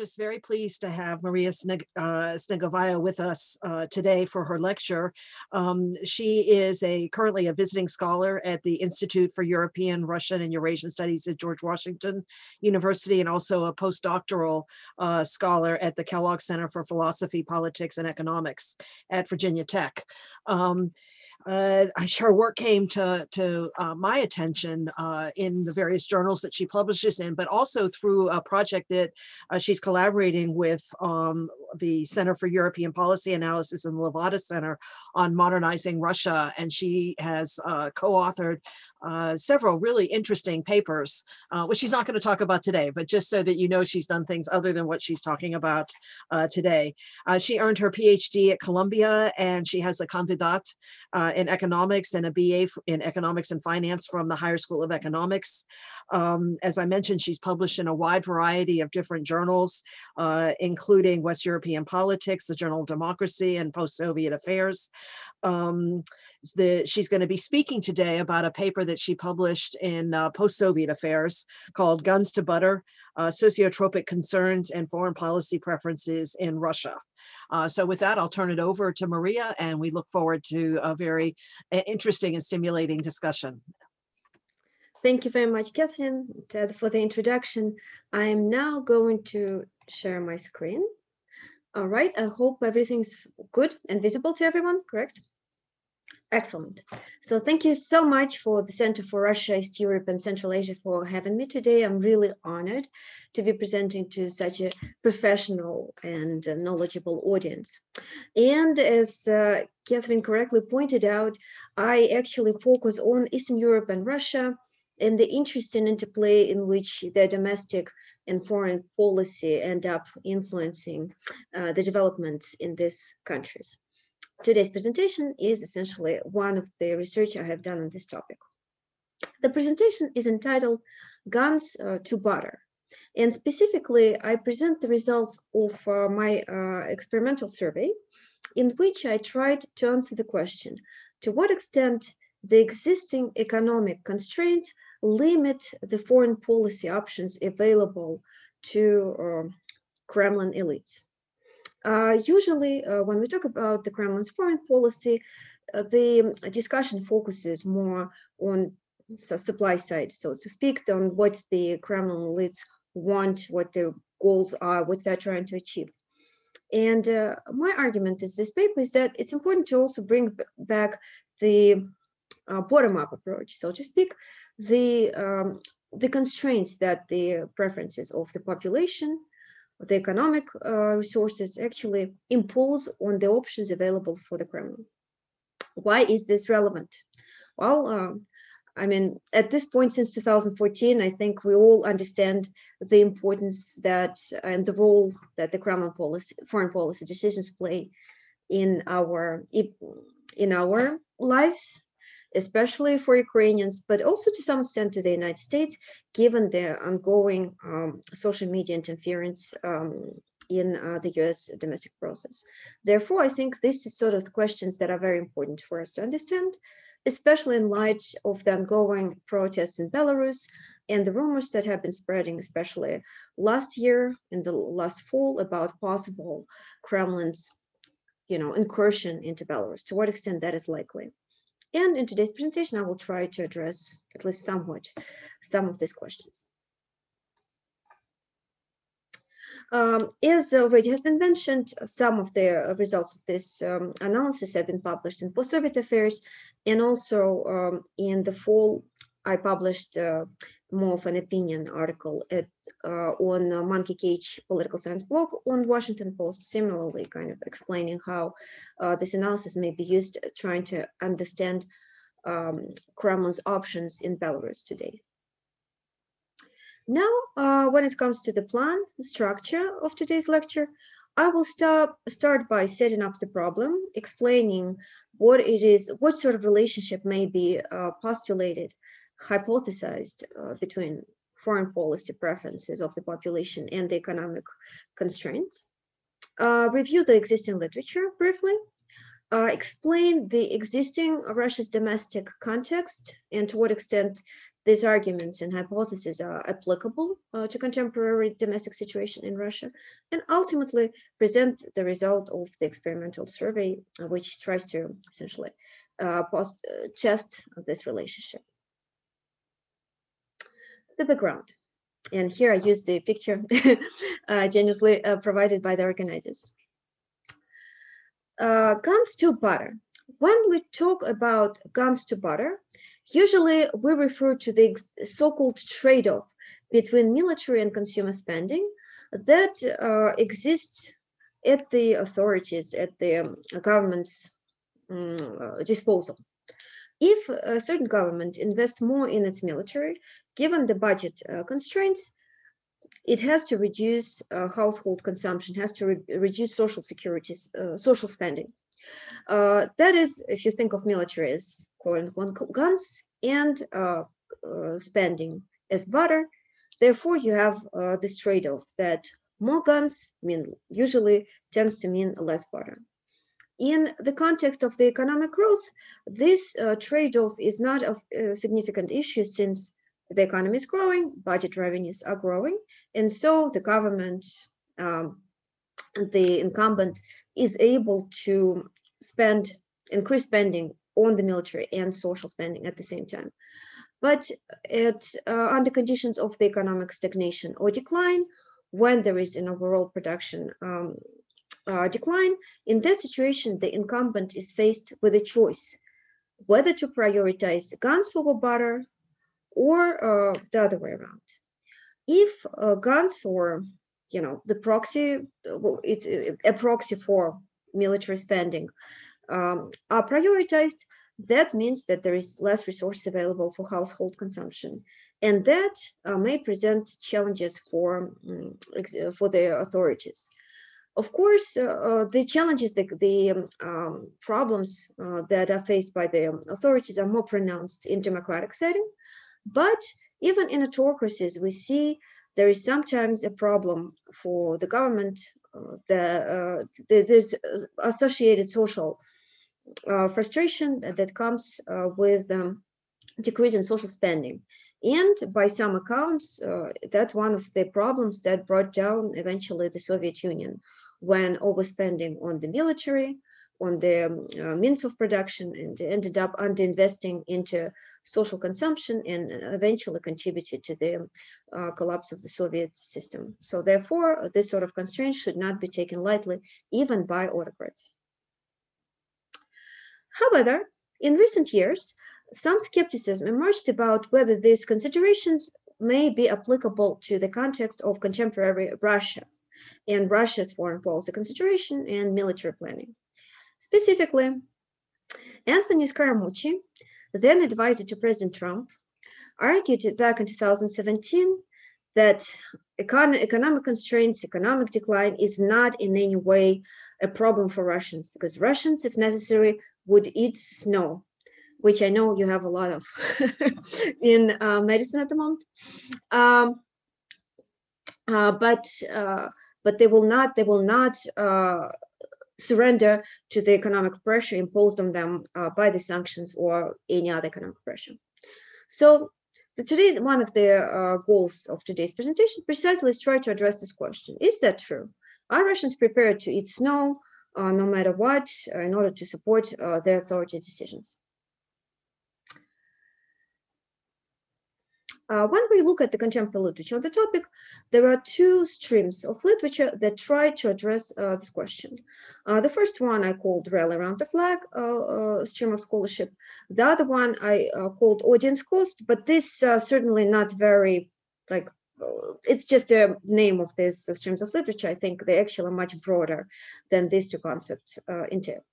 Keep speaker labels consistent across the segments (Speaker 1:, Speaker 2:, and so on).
Speaker 1: just very pleased to have Maria Sneg- uh, Snegovaya with us uh, today for her lecture. Um, she is a currently a visiting scholar at the Institute for European, Russian, and Eurasian Studies at George Washington University, and also a postdoctoral uh, scholar at the Kellogg Center for Philosophy, Politics, and Economics at Virginia Tech. Um, uh, her work came to to uh, my attention uh, in the various journals that she publishes in, but also through a project that uh, she's collaborating with um, the Center for European Policy Analysis and the Levada Center on modernizing Russia, and she has uh, co-authored uh, several really interesting papers, uh, which she's not going to talk about today, but just so that you know she's done things other than what she's talking about uh, today. Uh, she earned her PhD at Columbia, and she has a candidat uh, in economics and a BA in economics and finance from the Higher School of Economics. Um, as I mentioned, she's published in a wide variety of different journals, including West European Politics, the Journal of Democracy, and Post-Soviet Affairs. Um, the, she's going to be speaking today about a paper that she published in uh, Post-Soviet Affairs called Guns to Butter, uh, Sociotropic Concerns and Foreign Policy Preferences in Russia. Uh, so with that, I'll turn it over to Maria, and we look forward to a very uh, interesting and stimulating discussion.
Speaker 2: Thank you very much, Catherine, for the introduction. I am now going to share my screen. All right, I hope everything's good and visible to everyone, correct? Excellent. So thank you so much for the Center for Russia, East Europe, and Central Asia for having me today. I'm really honored to be presenting to such a professional and knowledgeable audience. And as uh, Catherine correctly pointed out, I actually focus on Eastern Europe and Russia and the interesting interplay in which their domestic and foreign policy end up influencing uh, the developments in these countries. Today's presentation is essentially one of the research I have done on this topic. The presentation is entitled Guns uh, to Butter. And specifically, I present the results of uh, my uh, experimental survey in which I tried to answer the question, to what extent the existing economic constraints limit the foreign policy options available to uh, Kremlin elites. Uh, usually, uh, when we talk about the Kremlin's foreign policy, uh, the discussion focuses more on the supply side, so to speak, on what the Kremlin elites want, what their goals are, what they're trying to achieve. And uh, my argument is this paper is that it's important to also bring back the uh, bottom-up approach, so to speak, the um, the constraints that the preferences of the population, the economic uh, resources actually impose on the options available for the Kremlin. Why is this relevant? Well, um, I mean, at this point since 2014, I think we all understand the importance that and the role that the Kremlin policy, foreign policy decisions play in our in our lives especially for Ukrainians, but also to some extent to the United States, given the ongoing um, social media interference um, in uh, the US domestic process. Therefore, I think this is sort of the questions that are very important for us to understand, especially in light of the ongoing protests in Belarus and the rumors that have been spreading, especially last year in the last fall, about possible Kremlin's you know, incursion into Belarus, to what extent that is likely. And in today's presentation, I will try to address at least somewhat some of these questions. Um, as already has been mentioned, some of the results of this um, analysis have been published in Post-Soviet Affairs, and also um, in the fall, I published uh, more of an opinion article at, uh, on uh, Monkey Cage political science blog on Washington Post, similarly kind of explaining how uh, this analysis may be used uh, trying to understand um, Kremlin's options in Belarus today. Now, uh, when it comes to the plan, the structure of today's lecture, I will start, start by setting up the problem, explaining what it is, what sort of relationship may be uh, postulated, hypothesized uh, between foreign policy preferences of the population and the economic constraints. Uh, review the existing literature briefly, uh, explain the existing Russia's domestic context and to what extent these arguments and hypotheses are applicable uh, to contemporary domestic situation in Russia, and ultimately present the result of the experimental survey, uh, which tries to essentially test this relationship. The background. And here I use the picture uh, generously uh, provided by the organizers. guns to butter. When we talk about guns to butter, Usually, we refer to the so-called trade-off between military and consumer spending that uh, exists at the authorities, at the um, government's um, uh, disposal. If a certain government invests more in its military, given the budget uh, constraints, it has to reduce uh, household consumption, has to re reduce social security, uh, social spending. Uh, that is, if you think of military as quote unquote guns and uh, uh, spending as butter. Therefore, you have this trade-off that more guns mean usually tends to mean less butter. In the context of the economic growth, this uh, trade-off is not a, a significant issue since the economy is growing, budget revenues are growing, and so the government, um, the incumbent, is able to spend, increase spending on the military and social spending at the same time. But it, uh, under conditions of the economic stagnation or decline, when there is an overall production um, uh, decline, in that situation, the incumbent is faced with a choice whether to prioritize guns over butter or uh, the other way around. If uh, guns or you know the proxy, well, it's a proxy for military spending um, are prioritized, that means that there is less resources available for household consumption. And that uh, may present challenges for, um, for the authorities. Of course, uh, uh, the challenges, the, the um, um problems uh, that are faced by the authorities are more pronounced in democratic setting. But even in autocracies, we see there is sometimes a problem for the government, uh, the, uh, there's associated social uh, frustration that that comes with um, decrease in social spending. And by some accounts, uh, that's one of the problems that brought down eventually the Soviet Union when overspending on the military, on the um, uh, means of production, and ended up underinvesting into social consumption and eventually contributed to the uh, collapse of the Soviet system. So therefore, this sort of constraint should not be taken lightly, even by autocrats. However, in recent years, some skepticism emerged about whether these considerations may be applicable to the context of contemporary Russia and Russia's foreign policy consideration and military planning. Specifically, Anthony Scaramucci, then advisor to President Trump, argued back in 2017 that econ economic constraints, economic decline is not in any way a problem for Russians because Russians, if necessary, would eat snow, which I know you have a lot of in uh, Madison at the moment. Um, uh, but uh, but they will not they will not uh, surrender to the economic pressure imposed on them uh, by the sanctions or any other economic pressure. So the, today, one of the uh, goals of today's presentation precisely is try to address this question. Is that true? Are Russians prepared to eat snow no matter what in order to support their authority decisions? Uh, when we look at the contemporary literature on the topic, there are two streams of literature that try to address uh, this question. Uh, the first one I called Rally Around the Flag stream of scholarship. The other one I called Audience Cost, but this certainly not very like it's just a name of these streams of literature. I think they actually are much broader than these two concepts uh, entail.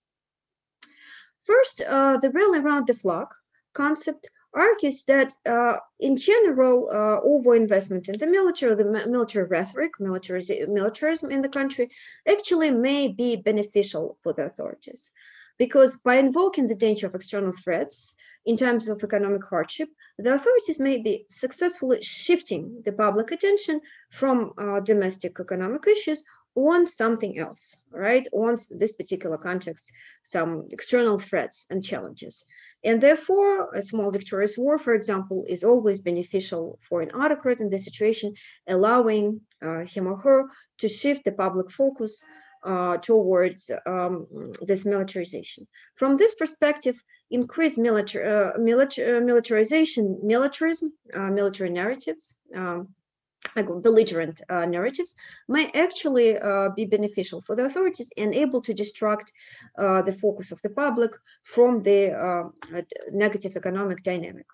Speaker 2: First, uh, the rally around the flag concept argues that uh, in general, uh, overinvestment in the military, the military rhetoric, militarism in the country actually may be beneficial for the authorities. Because by invoking the danger of external threats in times of economic hardship, the authorities may be successfully shifting the public attention from uh, domestic economic issues on something else, right? On this particular context, some external threats and challenges. And therefore, a small victorious war, for example, is always beneficial for an autocrat in this situation, allowing uh, him or her to shift the public focus uh, towards um, this militarization. From this perspective, increased uh, uh, militarization, militarism, uh, military narratives, um, like belligerent uh, narratives may actually uh, be beneficial for the authorities and able to distract uh, the focus of the public from the uh, negative economic dynamic.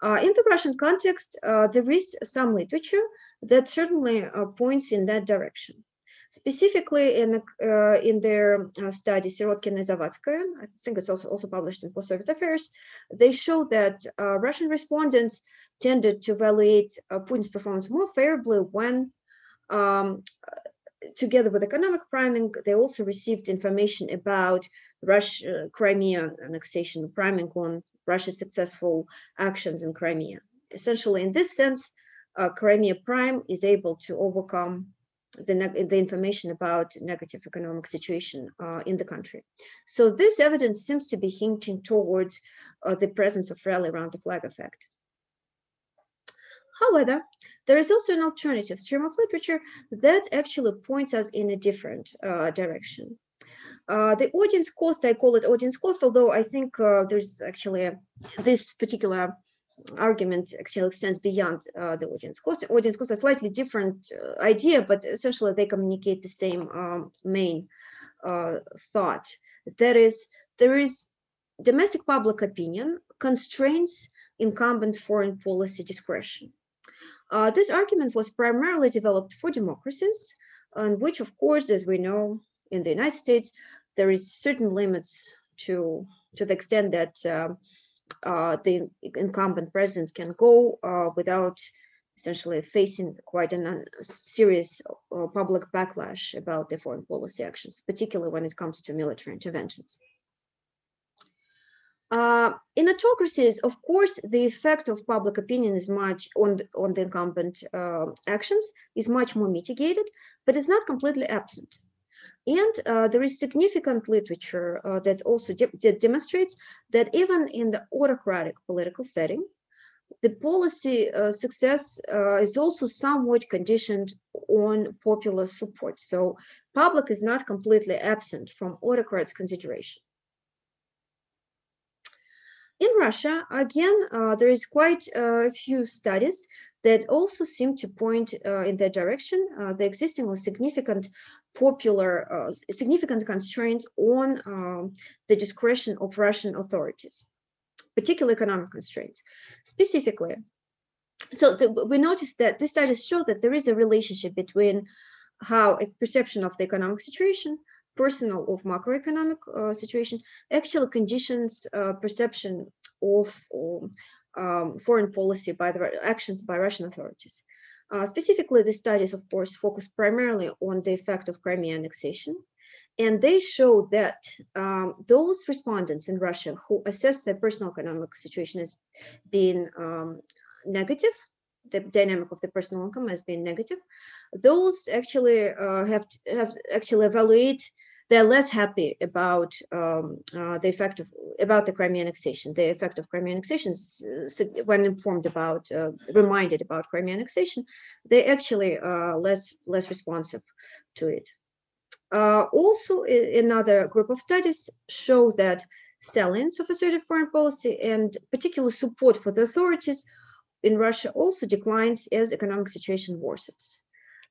Speaker 2: Uh, in the Russian context, uh, there is some literature that certainly points in that direction. Specifically, in in their study, Sirotkin and Zavadskaya, I think it's also, also published in Post-Soviet Affairs, they show that Russian respondents tended to evaluate uh, Putin's performance more favorably when, um, together with economic priming, they also received information about Russia, uh, Crimea annexation, priming on Russia's successful actions in Crimea. Essentially, in this sense, uh, Crimea Prime is able to overcome the, the information about negative economic situation uh, in the country. So this evidence seems to be hinting towards uh, the presence of rally around the flag effect. However, there is also an alternative stream of literature that actually points us in a different uh, direction. Uh, the audience cost, I call it audience cost, although I think uh, there's actually a, this particular argument actually extends beyond uh, the audience cost. Audience cost is a slightly different uh, idea, but essentially they communicate the same um, main uh, thought. That is, there is domestic public opinion constraints incumbent foreign policy discretion. Uh, this argument was primarily developed for democracies, on which, of course, as we know in the United States, there is certain limits to to the extent that uh, the incumbent president can go uh, without essentially facing quite a serious uh, public backlash about their foreign policy actions, particularly when it comes to military interventions. Uh, in autocracies, of course, the effect of public opinion is much on the, on the incumbent uh, actions is much more mitigated, but it's not completely absent. And uh, there is significant literature uh, that also de de demonstrates that even in the autocratic political setting, the policy uh, success uh, is also somewhat conditioned on popular support. So public is not completely absent from autocrats' consideration. In Russia, again, uh, there is quite a few studies that also seem to point uh, in that direction. Uh, the existing of significant popular, uh, significant constraints on um, the discretion of Russian authorities, particularly economic constraints. Specifically, so the, we noticed that these studies show that there is a relationship between how a perception of the economic situation personal of macroeconomic uh, situation actual conditions uh, perception of um, foreign policy by the actions by Russian authorities. Uh, specifically, the studies, of course, focus primarily on the effect of Crimea annexation. And they show that um, those respondents in Russia who assess their personal economic situation as being um, negative, the dynamic of the personal income as being negative, those actually uh, have, have actually evaluate they're less happy about um, uh, the effect of about the Crimean annexation. The effect of Crimean annexation, uh, when informed about, uh, reminded about Crimean annexation, they actually are uh, less less responsive to it. Uh, also, another group of studies show that salience of assertive foreign policy and particular support for the authorities in Russia also declines as economic situation worsens.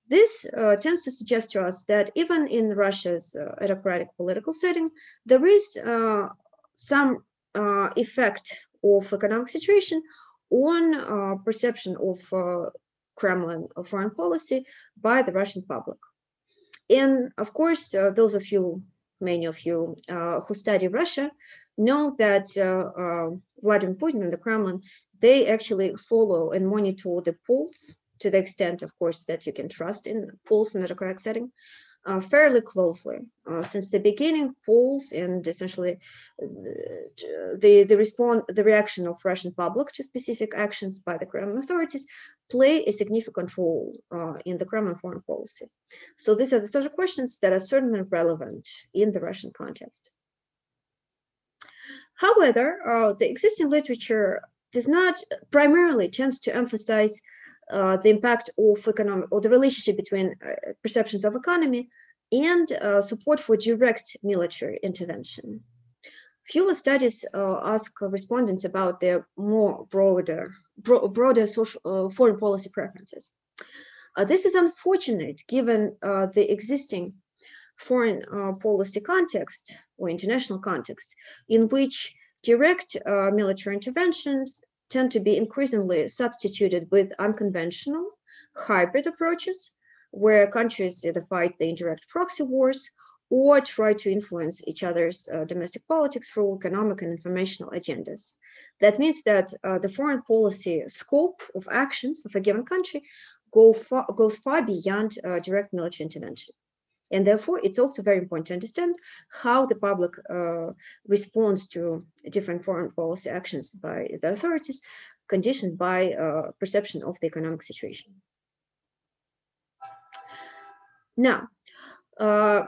Speaker 2: This uh, tends to suggest to us that even in Russia's uh, autocratic political setting, there is uh, some uh, effect of economic situation on uh, perception of uh, Kremlin of foreign policy by the Russian public. And of course, those of you many of you who study Russia know that Vladimir Putin and the Kremlin, they actually follow and monitor the polls to the extent, of course, that you can trust in polls in a correct setting uh, fairly closely uh, since the beginning. Polls and essentially uh, the the response, the reaction of Russian public to specific actions by the Kremlin authorities play a significant role uh, in the Kremlin foreign policy. So these are the sort of questions that are certainly relevant in the Russian context. However, uh, the existing literature does not primarily tends to emphasize uh, the impact of economic or the relationship between uh, perceptions of economy and uh, support for direct military intervention. Fewer studies uh, ask respondents about their more broader, bro broader social, uh, foreign policy preferences. this is unfortunate given the existing foreign policy context or international context in which direct military interventions tend to be increasingly substituted with unconventional hybrid approaches where countries either fight the indirect proxy wars or try to influence each other's uh, domestic politics through economic and informational agendas. That means that uh, the foreign policy scope of actions of a given country go far, goes far beyond uh, direct military intervention. And therefore, it's also very important to understand how the public uh, responds to different foreign policy actions by the authorities, conditioned by uh, perception of the economic situation. Now, uh,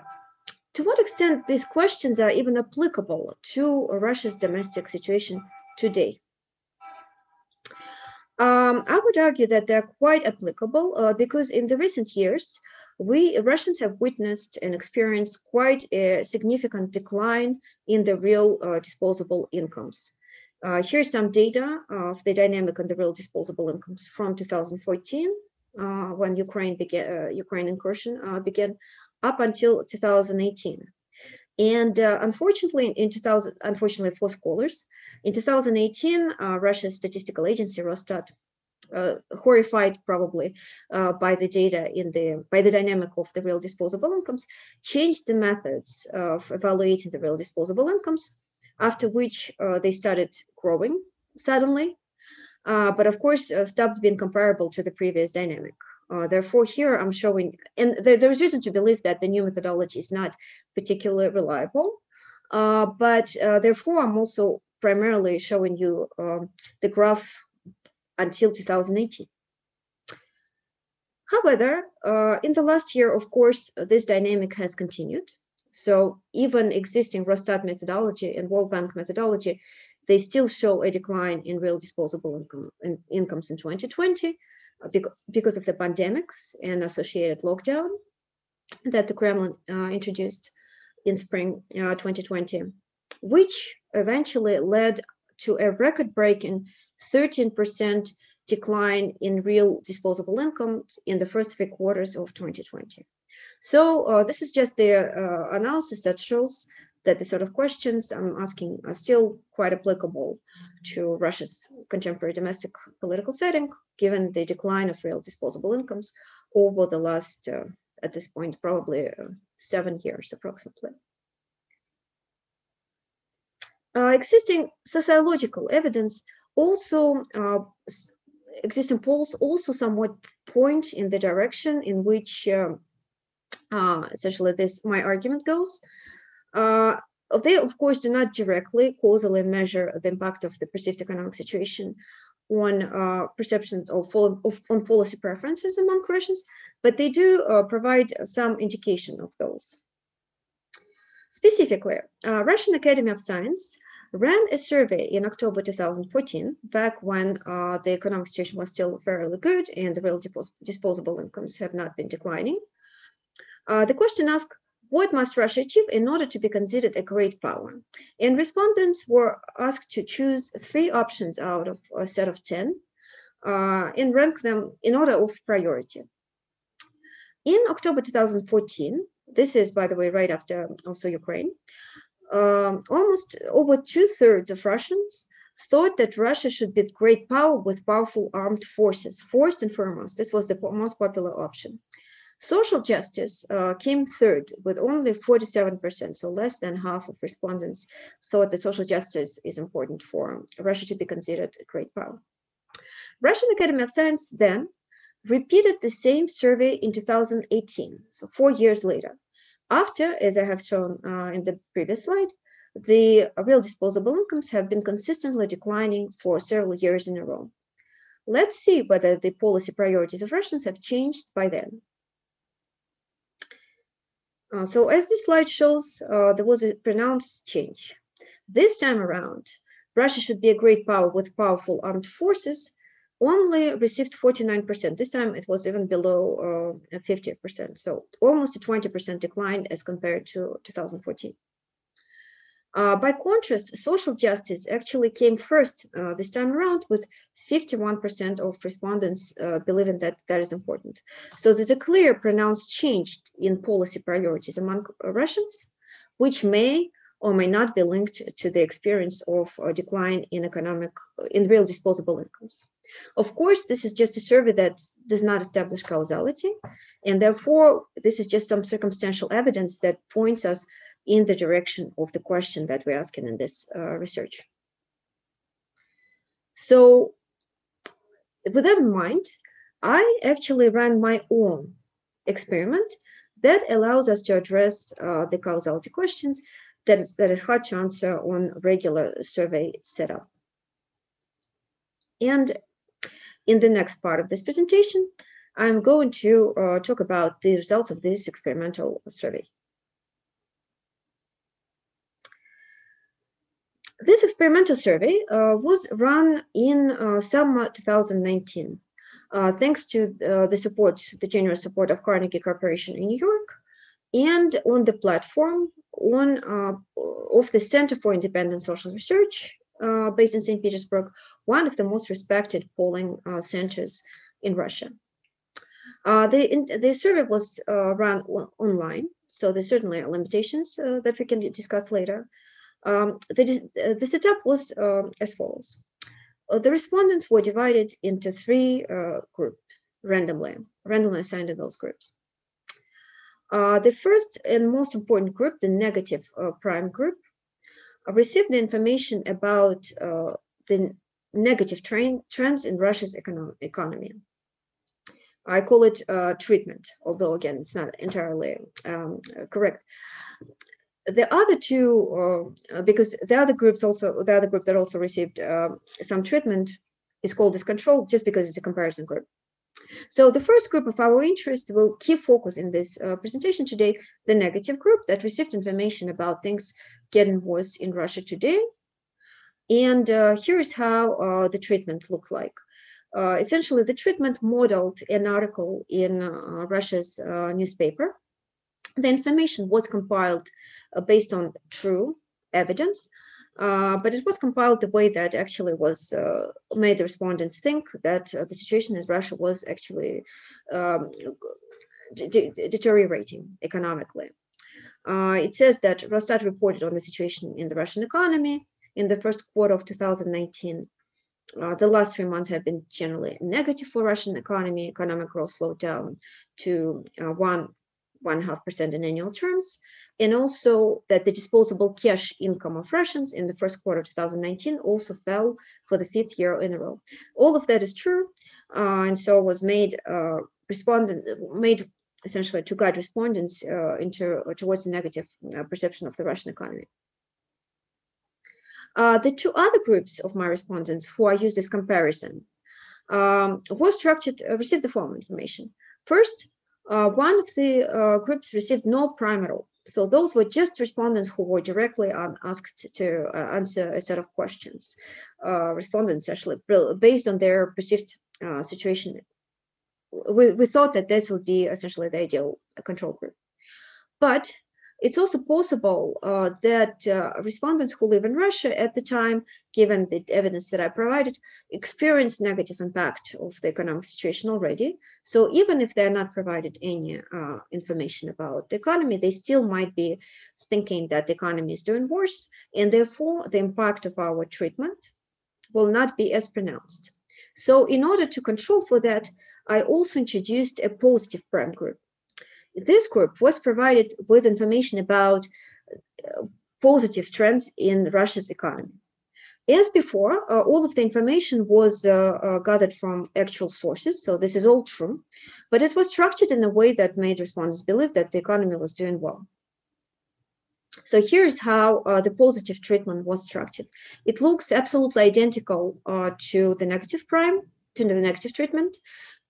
Speaker 2: to what extent these questions are even applicable to Russia's domestic situation today? Um, I would argue that they're quite applicable uh, because in the recent years, we Russians have witnessed and experienced quite a significant decline in the real uh, disposable incomes. Uh, here's some data of the dynamic on the real disposable incomes from 2014, uh, when Ukraine began, uh, Ukraine incursion uh, began, up until 2018. And uh, unfortunately, in 2000, unfortunately for scholars, in 2018, Russia's statistical agency Rosstat uh, horrified probably uh, by the data in the by the dynamic of the real disposable incomes changed the methods of evaluating the real disposable incomes after which uh, they started growing suddenly uh, but of course uh, stopped being comparable to the previous dynamic. Uh, therefore here i'm showing and there, there's reason to believe that the new methodology is not particularly reliable but therefore i'm also primarily showing you um, the graph until 2018. However, uh, in the last year, of course, this dynamic has continued. So even existing Rosstat methodology and World Bank methodology, they still show a decline in real disposable income in, incomes in 2020 uh, because, of the pandemics and associated lockdown that the Kremlin uh, introduced in spring uh, 2020, which eventually led to a record-breaking 13% decline in real disposable income in the first three quarters of 2020. So uh, this is just the uh, analysis that shows that the sort of questions I'm asking are still quite applicable to Russia's contemporary domestic political setting, given the decline of real disposable incomes over the last, uh, at this point, probably uh, seven years approximately. Uh, existing sociological evidence also uh, existing polls also somewhat point in the direction in which um, uh, essentially this my argument goes. Uh, they of course do not directly causally measure the impact of the perceived economic situation on uh, perceptions of, of, on policy preferences among Russians, but they do uh, provide some indication of those. Specifically, uh, Russian Academy of Science ran a survey in October 2014, back when uh, the economic situation was still fairly good and the real disposable incomes have not been declining. Uh, the question asked, what must Russia achieve in order to be considered a great power? And respondents were asked to choose three options out of a set of 10 uh, and rank them in order of priority. In October 2014, this is, by the way, right after also Ukraine, um, almost over two thirds of Russians thought that Russia should be a great power with powerful armed forces, first and foremost. This was the most popular option. Social justice uh, came third with only 47%, so less than half of respondents thought that social justice is important for Russia to be considered a great power. Russian Academy of Science then repeated the same survey in 2018, so four years later. After, as I have shown uh, in the previous slide, the real disposable incomes have been consistently declining for several years in a row. Let's see whether the policy priorities of Russians have changed by then. Uh, so as this slide shows, uh, there was a pronounced change. This time around, Russia should be a great power with powerful armed forces, only received 49%. This time it was even below uh, 50%. So almost a 20% decline as compared to 2014. Uh, by contrast, social justice actually came first uh, this time around with 51% of respondents uh, believing that that is important. So there's a clear pronounced change in policy priorities among Russians, which may or may not be linked to the experience of a decline in economic, in real disposable incomes. Of course, this is just a survey that does not establish causality, and therefore this is just some circumstantial evidence that points us in the direction of the question that we're asking in this uh, research. So with that in mind, I actually ran my own experiment that allows us to address uh, the causality questions that is, that is hard to answer on regular survey setup. And in the next part of this presentation, I'm going to uh, talk about the results of this experimental survey. This experimental survey uh, was run in uh, summer 2019, uh, thanks to uh, the support, the generous support of Carnegie Corporation in New York, and on the platform on uh, of the Center for Independent Social Research, uh, based in St. Petersburg, one of the most respected polling centers in Russia. the, in, the survey was run online, so there's certainly are limitations that we can discuss later. Um, the, the, setup was uh, as follows. Uh, the respondents were divided into three uh, groups randomly, randomly assigned in those groups. Uh, the first and most important group, the negative uh, prime group, uh, received the information about the negative trends in Russia's econo economy. I call it treatment, although again, it's not entirely um, correct the other two, uh, because the other groups also, the other group that also received uh, some treatment is called as control just because it's a comparison group. So the first group of our interest will keep focus in this uh, presentation today, the negative group that received information about things getting worse in Russia today. And uh, here's how uh, the treatment looked like. Uh, essentially, the treatment modeled an article in Russia's newspaper the information was compiled uh, based on true evidence, uh, but it was compiled the way that actually was uh, made the respondents think that uh, the situation in Russia was actually um, deteriorating economically. Uh, it says that Rosstat reported on the situation in the Russian economy in the first quarter of 2019. Uh, the last three months have been generally negative for Russian economy. Economic growth slowed down to one one half percent in annual terms, and also that the disposable cash income of Russians in the first quarter of 2019 also fell for the fifth year in a row. All of that is true, uh, and so was made uh, respondent made essentially to guide respondents uh, into towards a negative uh, perception of the Russian economy. Uh, the two other groups of my respondents who I use this comparison um, were structured uh, received the following information. First, uh, one of the uh, groups received no prime at all. So those were just respondents who were directly asked to uh, answer a set of questions. Uh, respondents actually, based on their perceived uh, situation, we, we thought that this would be essentially the ideal control group. But it's also possible uh, that uh, respondents who live in Russia at the time, given the evidence that I provided, experienced negative impact of the economic situation already. So even if they're not provided any uh, information about the economy, they still might be thinking that the economy is doing worse, and therefore the impact of our treatment will not be as pronounced. So in order to control for that, I also introduced a positive prime group. This group was provided with information about uh, positive trends in Russia's economy. As before, uh, all of the information was uh, uh, gathered from actual sources, so this is all true, but it was structured in a way that made respondents believe that the economy was doing well. So here's how uh, the positive treatment was structured. It looks absolutely identical uh, to the negative prime, to the negative treatment,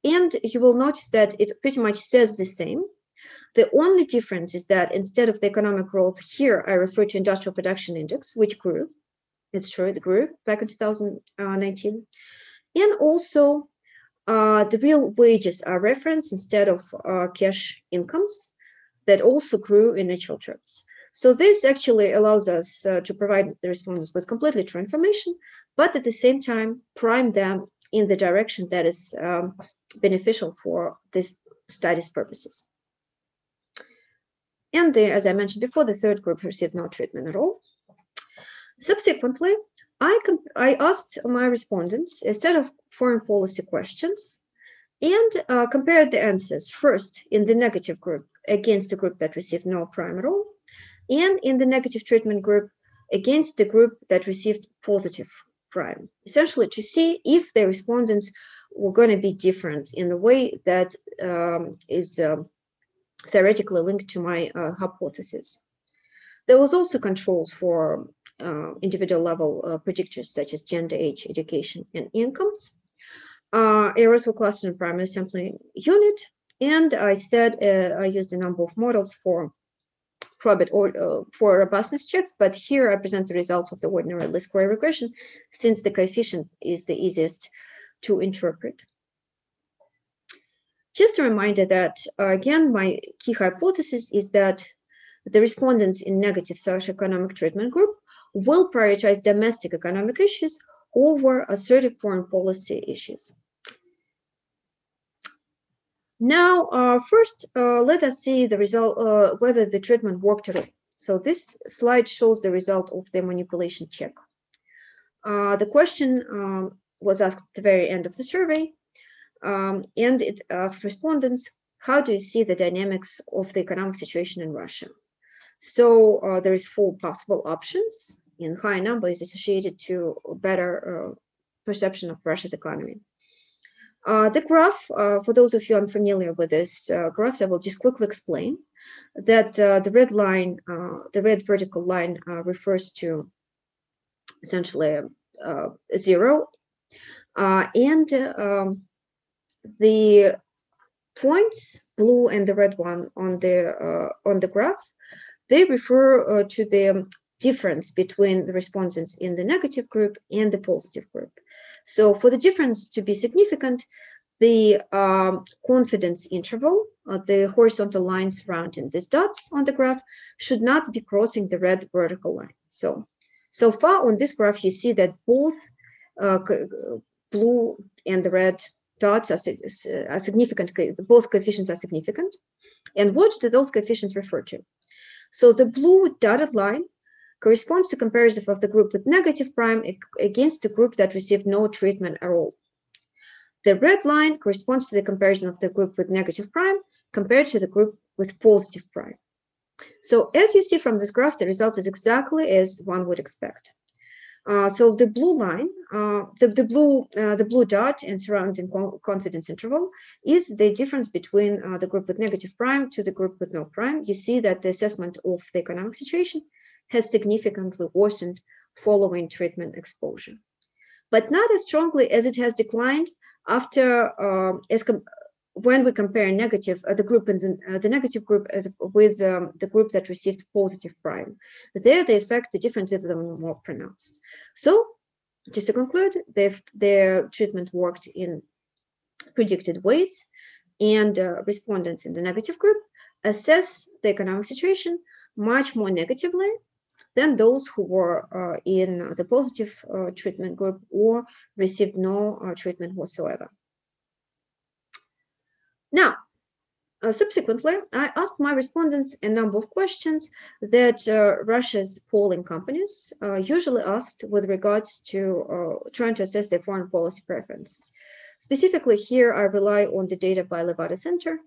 Speaker 2: and you will notice that it pretty much says the same. The only difference is that instead of the economic growth here, I refer to industrial production index, which grew. It's true, it grew back in 2019. And also uh, the real wages are referenced instead of uh, cash incomes that also grew in natural terms. So this actually allows us uh, to provide the respondents with completely true information, but at the same time, prime them in the direction that is um, beneficial for this study's purposes. And the, as I mentioned before, the third group received no treatment at all. Subsequently, I, I asked my respondents a set of foreign policy questions and uh, compared the answers first in the negative group against the group that received no prime at all, and in the negative treatment group against the group that received positive prime, essentially to see if the respondents were going to be different in the way that um, is um, theoretically linked to my uh, hypothesis. There was also controls for uh, individual level uh, predictors such as gender, age, education, and incomes. Errors were clustered in primary sampling unit, and I said I used a number of models for probit or uh, for robustness checks, but here I present the results of the ordinary least square regression since the coefficient is the easiest to interpret. Just a reminder that, uh, again, my key hypothesis is that the respondents in negative socioeconomic treatment group will prioritize domestic economic issues over assertive foreign policy issues. Now, uh, first, uh, let us see the result, uh, whether the treatment worked at all. So this slide shows the result of the manipulation check. Uh, the question um, was asked at the very end of the survey, um, and it asked respondents, how do you see the dynamics of the economic situation in Russia? So uh, there is four possible options, and high number is associated to better uh, perception of Russia's economy. Uh, the graph, uh, for those of you unfamiliar with this uh, graph, I will just quickly explain that uh, the red line, the red vertical line refers to essentially zero. and um, the points, blue and the red one on the, on the graph, they refer to the difference between the respondents in the negative group and the positive group. So for the difference to be significant, the um, confidence interval, uh, the horizontal line surrounding these dots on the graph, should not be crossing the red vertical line. So, so far on this graph, you see that both uh, blue and the red dots are, uh, are significant, both coefficients are significant. And what do those coefficients refer to? So the blue dotted line corresponds to comparison of the group with negative prime against the group that received no treatment at all. The red line corresponds to the comparison of the group with negative prime compared to the group with positive prime. So as you see from this graph, the result is exactly as one would expect. Uh, so the blue line, uh, the, the blue uh, the blue dot and surrounding confidence interval is the difference between the group with negative prime to the group with no prime. You see that the assessment of the economic situation has significantly worsened following treatment exposure, but not as strongly as it has declined after uh, as when we compare negative uh, the group and the, uh, the, negative group as with um, the group that received positive prime there the effect the difference is more pronounced so just to conclude the, the treatment worked in predicted ways and uh, respondents in the negative group assess the economic situation much more negatively than those who were uh, in the positive uh, treatment group or received no uh, treatment whatsoever. Now, uh, subsequently, I asked my respondents a number of questions that uh, Russia's polling companies uh, usually asked with regards to trying to assess their foreign policy preferences. Specifically, here I rely on the data by Levada Center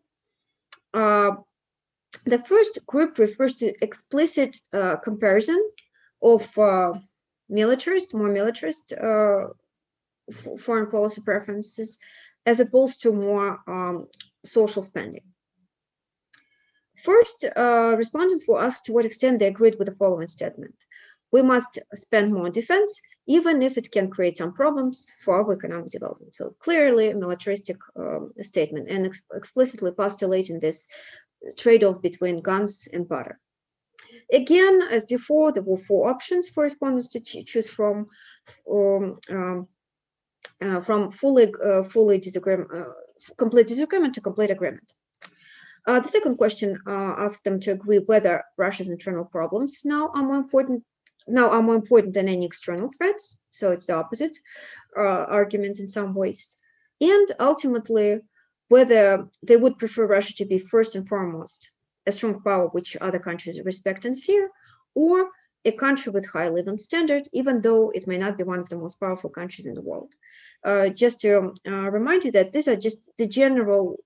Speaker 2: The first group refers to explicit uh, comparison of uh, militarist, more militarist uh, foreign policy preferences, as opposed to more um, social spending. First, uh, respondents were asked to what extent they agreed with the following statement. We must spend more on defense, even if it can create some problems for our economic development. So clearly a militaristic um, statement and ex explicitly postulating this trade-off between guns and butter. Again, as before, there were four options for respondents to choose from, um, um, uh, from fully, uh, fully disagreement, uh, complete disagreement to complete agreement. Uh, the second question uh, asked them to agree whether Russia's internal problems now are more important now are more important than any external threats. So it's the opposite uh, argument in some ways. And ultimately, whether they would prefer Russia to be first and foremost a strong power which other countries respect and fear, or a country with high living standards, even though it may not be one of the most powerful countries in the world. Uh, just to uh, remind you that these are just the general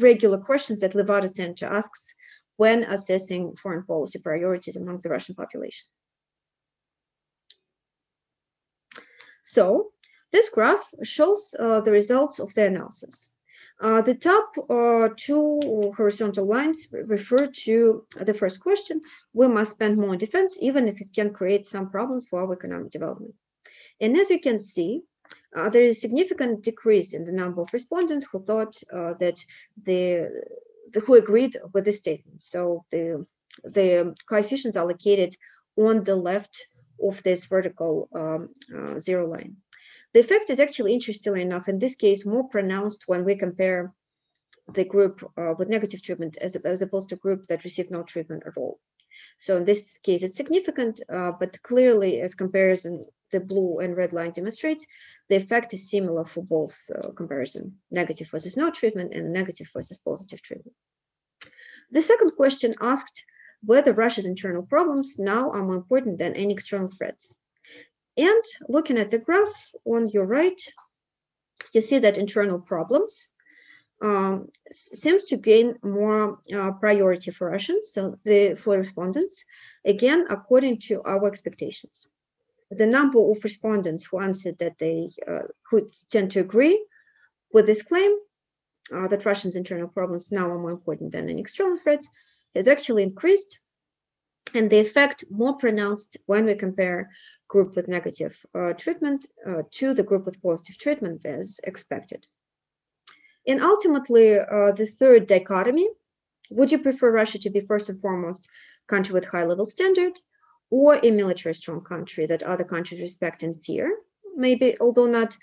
Speaker 2: regular questions that Levada Center asks when assessing foreign policy priorities among the Russian population. So this graph shows uh, the results of the analysis. Uh, the top uh, two horizontal lines refer to the first question. We must spend more on defense, even if it can create some problems for our economic development. And as you can see, uh, there is a significant decrease in the number of respondents who thought uh, that the, the, who agreed with the statement. So the the coefficients are located on the left of this vertical um, uh, zero line. The effect is actually, interestingly enough, in this case, more pronounced when we compare the group uh, with negative treatment as, as opposed to group that received no treatment at all. So in this case, it's significant, uh, but clearly as comparison, the blue and red line demonstrates, the effect is similar for both uh, comparison, negative versus no treatment and negative versus positive treatment. The second question asked whether Russia's internal problems now are more important than any external threats. And looking at the graph on your right, you see that internal problems um, seems to gain more uh, priority for Russians, so the for respondents, again, according to our expectations. The number of respondents who answered that they uh, could tend to agree with this claim uh, that Russians' internal problems now are more important than any external threats has actually increased, and the effect more pronounced when we compare group with negative uh, treatment uh, to the group with positive treatment as expected. And ultimately, uh, the third dichotomy, would you prefer Russia to be first and foremost country with high level standard or a military strong country that other countries respect and fear, maybe although not,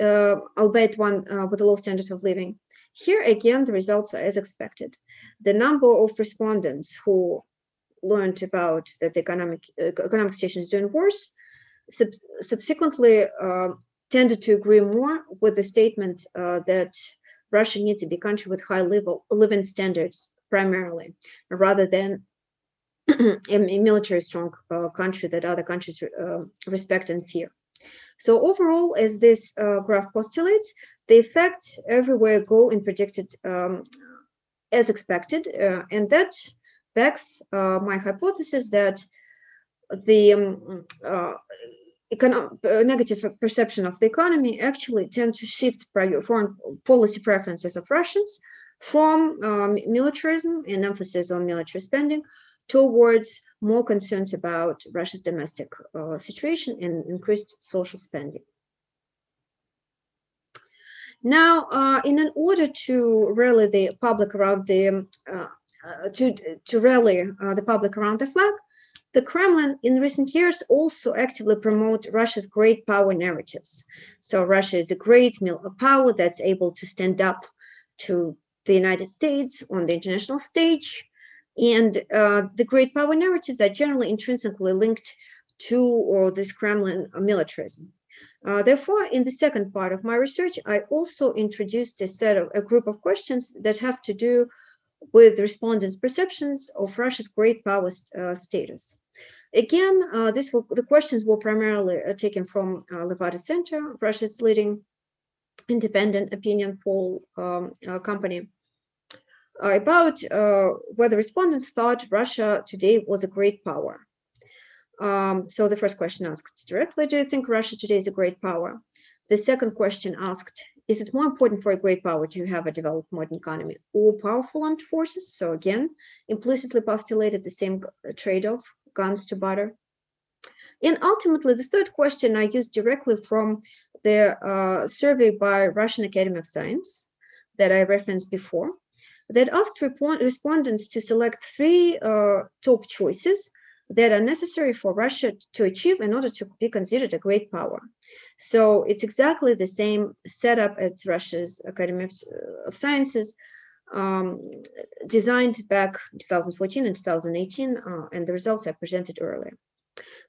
Speaker 2: uh, albeit one uh, with a low standard of living. Here again, the results are as expected. The number of respondents who learned about that the economic uh, economic situation is doing worse sub subsequently uh, tended to agree more with the statement uh, that Russia needs to be a country with high level living standards primarily, rather than a military strong uh, country that other countries uh, respect and fear. So overall, as this uh, graph postulates, the effects everywhere go in predicted um, as expected, uh, and that backs my hypothesis that the um, uh, negative perception of the economy actually tend to shift foreign policy preferences of Russians from um, militarism and emphasis on military spending towards more concerns about Russia's domestic uh, situation and increased social spending. Now, uh, in order to rally the public around the uh, uh, to to rally uh, the public around the flag, the Kremlin in recent years also actively promote Russia's great power narratives. So Russia is a great power that's able to stand up to the United States on the international stage, and uh, the great power narratives are generally intrinsically linked to or this Kremlin militarism. Uh, therefore, in the second part of my research, I also introduced a set of a group of questions that have to do with respondents' perceptions of Russia's great power uh, status. Again, uh, this will, the questions were primarily uh, taken from uh, Levada Center, Russia's leading independent opinion poll um, uh, company. uh, about whether respondents thought Russia today was a great power. Um, so the first question asked directly, do you think Russia today is a great power? The second question asked, is it more important for a great power to have a developed modern economy or powerful armed forces? So again, implicitly postulated the same trade-off, guns to butter. And ultimately, the third question I used directly from the uh, survey by Russian Academy of Science that I referenced before, that asked respondents to select three uh, top choices that are necessary for Russia to achieve in order to be considered a great power. So it's exactly the same setup as Russia's Academy of, of Sciences, um, designed back 2014 and 2018, uh, and the results I presented earlier.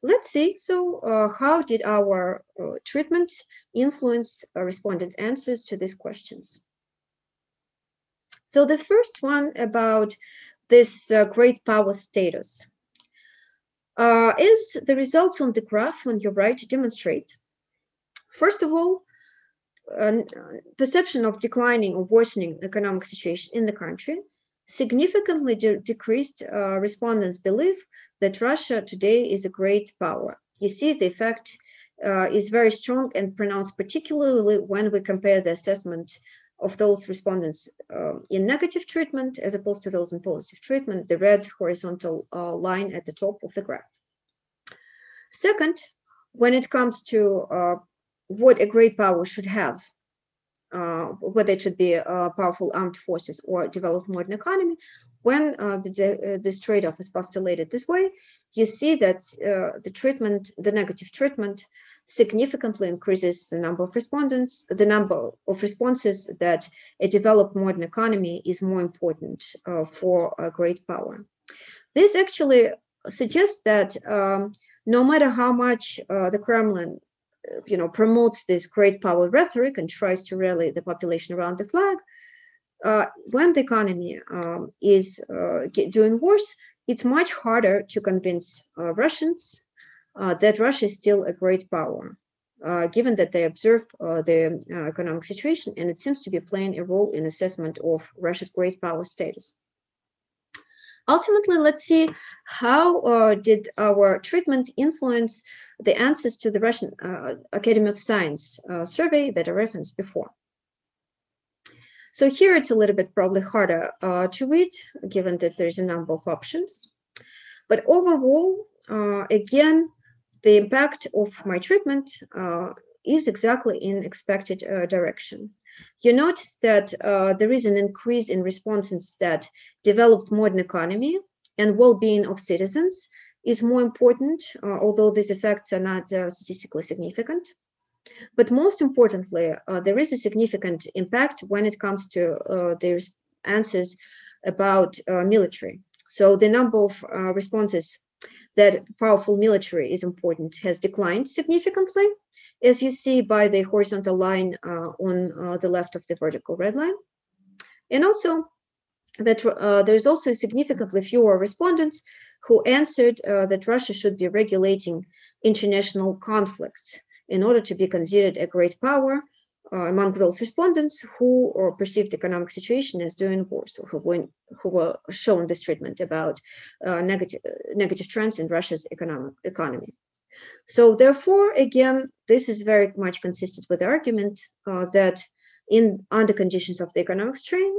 Speaker 2: Let's see, so uh, how did our uh, treatment influence respondents' answers to these questions? So the first one about this uh, great power status uh, is the results on the graph on your right demonstrate. First of all, uh, perception of declining or worsening economic situation in the country significantly de decreased uh, respondents' belief that Russia today is a great power. You see, the effect uh, is very strong and pronounced, particularly when we compare the assessment of those respondents uh, in negative treatment as opposed to those in positive treatment, the red horizontal uh, line at the top of the graph. Second, when it comes to uh, what a great power should have, uh, whether it should be powerful armed forces or developed modern economy, when uh, the, uh, this trade-off is postulated this way, you see that uh, the treatment, the negative treatment, significantly increases the number of respondents, the number of responses that a developed modern economy is more important uh, for a great power. This actually suggests that um, no matter how much the Kremlin you know, promotes this great power rhetoric and tries to rally the population around the flag, uh, when the economy um, is uh, doing worse, it's much harder to convince uh, Russians uh, that Russia is still a great power, uh, given that they observe uh, the economic situation and it seems to be playing a role in assessment of Russia's great power status. Ultimately, let's see how did our treatment influence the answers to the Russian Academy of Science survey that I referenced before. So here it's a little bit probably harder uh, to read, given that there's a number of options. But overall, uh, again, the impact of my treatment uh, is exactly in expected uh, direction. You notice that uh, there is an increase in responses that developed modern economy and well-being of citizens is more important, uh, although these effects are not uh, statistically significant. But most importantly, uh, there is a significant impact when it comes to their answers about military. So the number of responses that powerful military is important has declined significantly, as you see by the horizontal line uh, on uh, the left of the vertical red line. And also that uh, there's also significantly fewer respondents who answered that Russia should be regulating international conflicts in order to be considered a great power uh, among those respondents who or perceived economic situation as doing worse, or who, went, who were shown this treatment about uh, negative, negative trends in Russia's economic economy. So therefore, again, this is very much consistent with the argument uh, that in under conditions of the economic strain,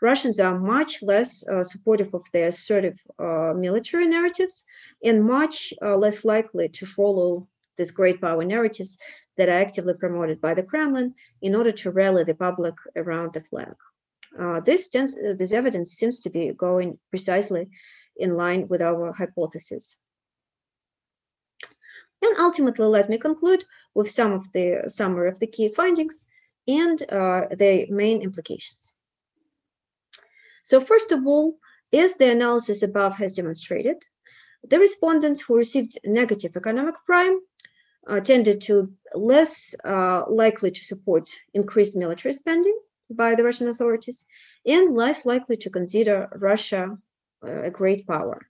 Speaker 2: Russians are much less uh, supportive of their assertive uh, military narratives and much uh, less likely to follow these great power narratives that are actively promoted by the Kremlin in order to rally the public around the flag. Uh, this, this evidence seems to be going precisely in line with our hypothesis. And ultimately, let me conclude with some of the summary of the key findings and uh, the main implications. So first of all, as the analysis above has demonstrated, the respondents who received negative economic prime uh, tended to less uh, likely to support increased military spending by the Russian authorities and less likely to consider Russia uh, a great power.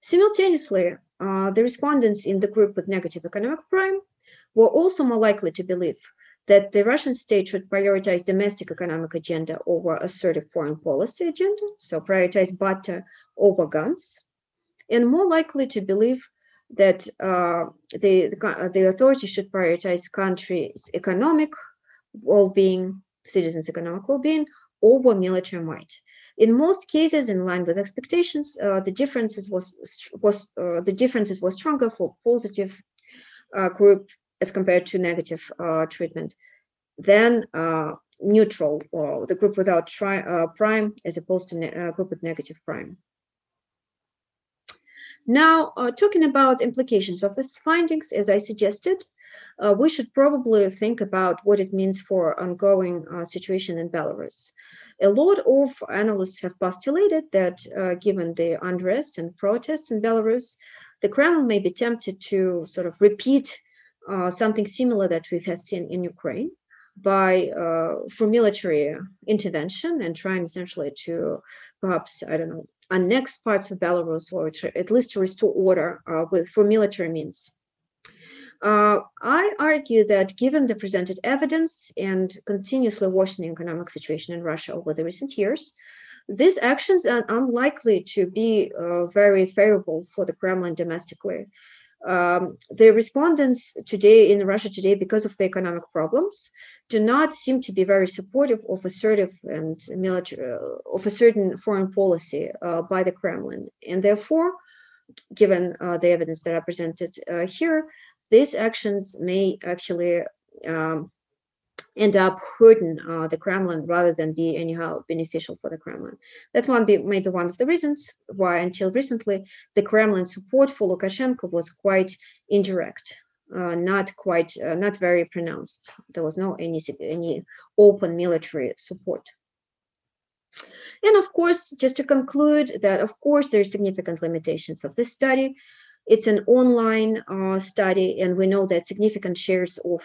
Speaker 2: Simultaneously, uh, the respondents in the group with negative economic prime were also more likely to believe that the Russian state should prioritize domestic economic agenda over assertive foreign policy agenda, so prioritize butter over guns, and more likely to believe that uh, the, the, the authorities should prioritize countries' economic well-being, citizens' economic well-being over military might. In most cases, in line with expectations, uh, the differences was was uh, the differences were stronger for positive uh, group as compared to negative uh, treatment than uh, neutral or the group without tri uh, prime as opposed to a group with negative prime. Now, talking about implications of these findings, as I suggested, uh, we should probably think about what it means for ongoing uh, situation in Belarus. A lot of analysts have postulated that uh, given the unrest and protests in Belarus, the Kremlin may be tempted to sort of repeat uh, something similar that we have seen in Ukraine by uh, for military intervention and trying essentially to perhaps I don't know annex parts of Belarus or at least to restore order uh, with for military means. Uh, I argue that given the presented evidence and continuously worsening economic situation in Russia over the recent years, these actions are unlikely to be uh, very favorable for the Kremlin domestically. Um, the respondents today in Russia today, because of the economic problems, do not seem to be very supportive of assertive and military uh, of a certain foreign policy uh, by the Kremlin, and therefore, given uh, the evidence that I presented uh, here, these actions may actually um, end up hurting uh, the Kremlin rather than be anyhow beneficial for the Kremlin. That one be maybe one of the reasons why until recently the Kremlin support for Lukashenko was quite indirect, uh, not quite, uh, not very pronounced. There was no any any open military support. And of course, just to conclude that of course there are significant limitations of this study. It's an online uh, study, and we know that significant shares of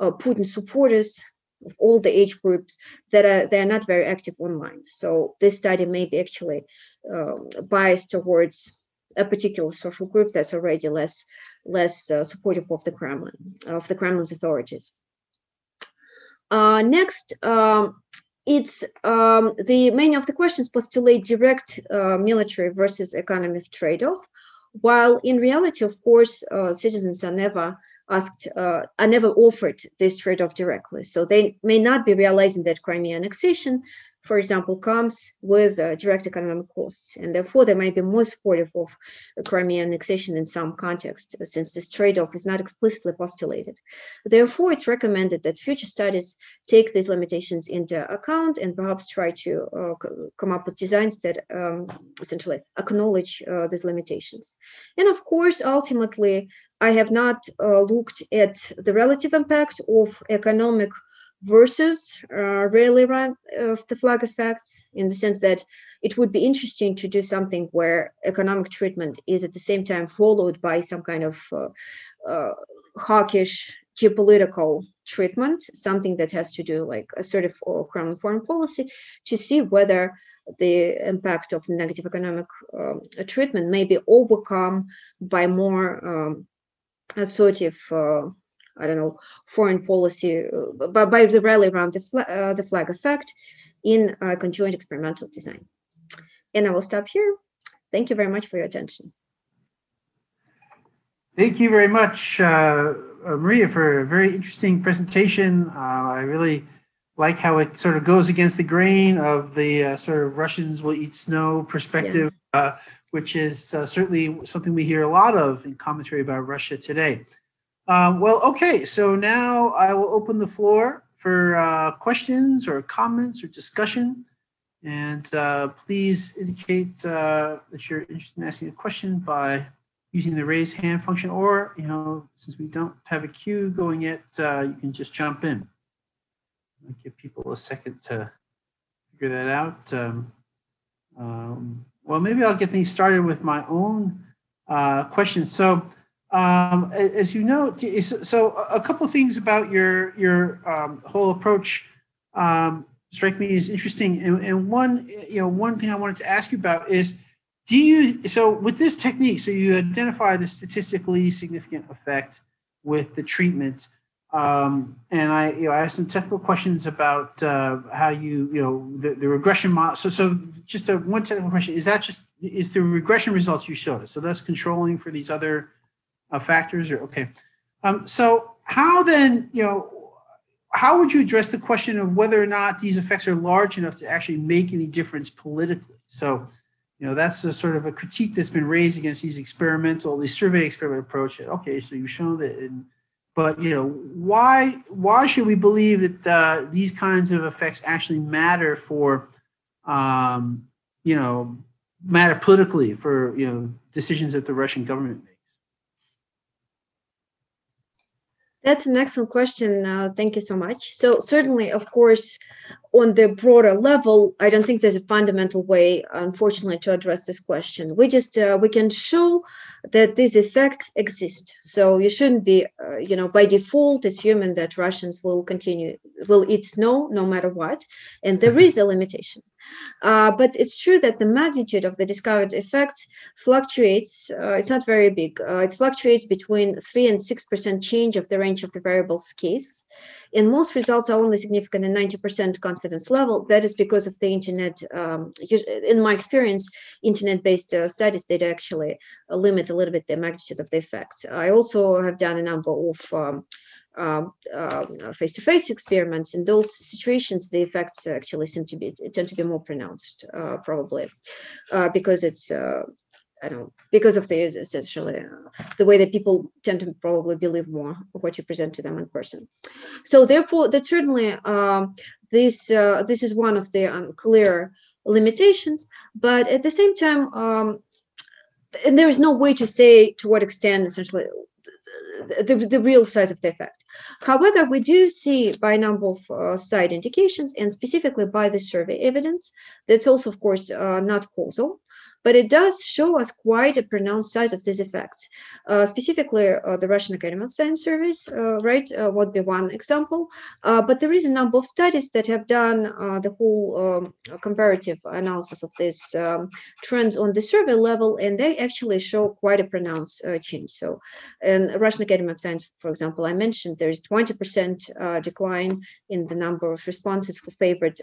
Speaker 2: uh, Putin supporters of all the age groups that are they are not very active online. So this study may be actually um, biased towards a particular social group that's already less less uh, supportive of the Kremlin of the Kremlin's authorities. Uh, next, um, it's um, the many of the questions postulate direct uh, military versus economic trade-off while in reality, of course, uh, citizens are never asked, uh, are never offered this trade-off directly. So they may not be realizing that Crimea annexation for example, comes with uh, direct economic costs, and therefore they might be more supportive of Crimean annexation in some contexts, since this trade-off is not explicitly postulated. Therefore, it's recommended that future studies take these limitations into account and perhaps try to uh, come up with designs that um, essentially acknowledge uh, these limitations. And of course, ultimately, I have not uh, looked at the relative impact of economic versus uh, rarely run of the flag effects in the sense that it would be interesting to do something where economic treatment is at the same time followed by some kind of uh, uh, hawkish geopolitical treatment, something that has to do like assertive or crown foreign policy, to see whether the impact of negative economic um, treatment may be overcome by more um, assertive uh, I don't know, foreign policy, uh, but by the rally around the, flag, uh, the flag effect in uh, conjoint experimental design. And I will stop here. Thank you very much for your attention.
Speaker 3: Thank you very much, uh, uh Maria, for a very interesting presentation. Uh, I really like how it sort of goes against the grain of the sort of Russians will eat snow perspective, yeah. which is certainly something we hear a lot of in commentary about Russia today. Um, well, okay, so now I will open the floor for uh, questions or comments or discussion. And uh, please indicate uh, that you're interested in asking a question by using the raise hand function, or, you know, since we don't have a queue going yet, uh, you can just jump in. I'll give people a second to figure that out. Um, um, well, maybe I'll get things started with my own uh, questions. So um, as you know, so a couple of things about your your um, whole approach um, strike me as interesting, and, and one you know one thing I wanted to ask you about is do you so with this technique so you identify the statistically significant effect with the treatment Um, and I, you know, I asked some technical questions about uh, how you, you know, the, the regression model. So, so just a one technical question: Is that just is the regression results you showed us? So that's controlling for these other uh, factors, or okay? Um, so how then, you know, how would you address the question of whether or not these effects are large enough to actually make any difference politically? So, you know, that's a sort of a critique that's been raised against these experimental, these survey experiment approach. Okay, so you've shown that in but you know why why should we believe that uh, these kinds of effects actually matter for um, you know matter politically for you know decisions that the Russian government makes?
Speaker 2: That's an excellent question. Uh, thank you so much. So certainly, of course, on the broader level, I don't think there's a fundamental way, unfortunately, to address this question. We just uh, we can show that these effects exist. So you shouldn't be, uh, you know, by default assuming that Russians will continue will eat snow no matter what, and there is a limitation. Uh, but it's true that the magnitude of the discovered effects fluctuates. Uh, it's not very big. Uh, it fluctuates between 3 and 6% change of the range of the variables case. And most results are only significant in 90% confidence level. That is because of the internet. Um, in my experience, internet-based uh, studies, they actually limit a little bit the magnitude of the effects. I also have done a number of um, face-to-face experiments in those situations the effects actually seem to be tend to be more pronounced uh, probably uh, because it's uh, I don't know because of the essentially uh, the way that people tend to probably believe more what you present to them in person. So therefore, that certainly um, this uh, this is one of the unclear limitations. But at the same time, um, and there is no way to say to what extent essentially the, the, real size of the effect. However, we do see by a number of uh, side indications and specifically by the survey evidence that's also, of course, uh, not causal but it does show us quite a pronounced size of these effects. Uh, specifically, uh, the Russian Academy of Science Surveys, uh, right, uh, would be one example. Uh, but there is a number of studies that have done the whole um, comparative analysis of these um, trends on the survey level, and they actually show quite a pronounced change. So, in Russian Academy of Science, for example, I mentioned there is 20% decline in the number of responses who favored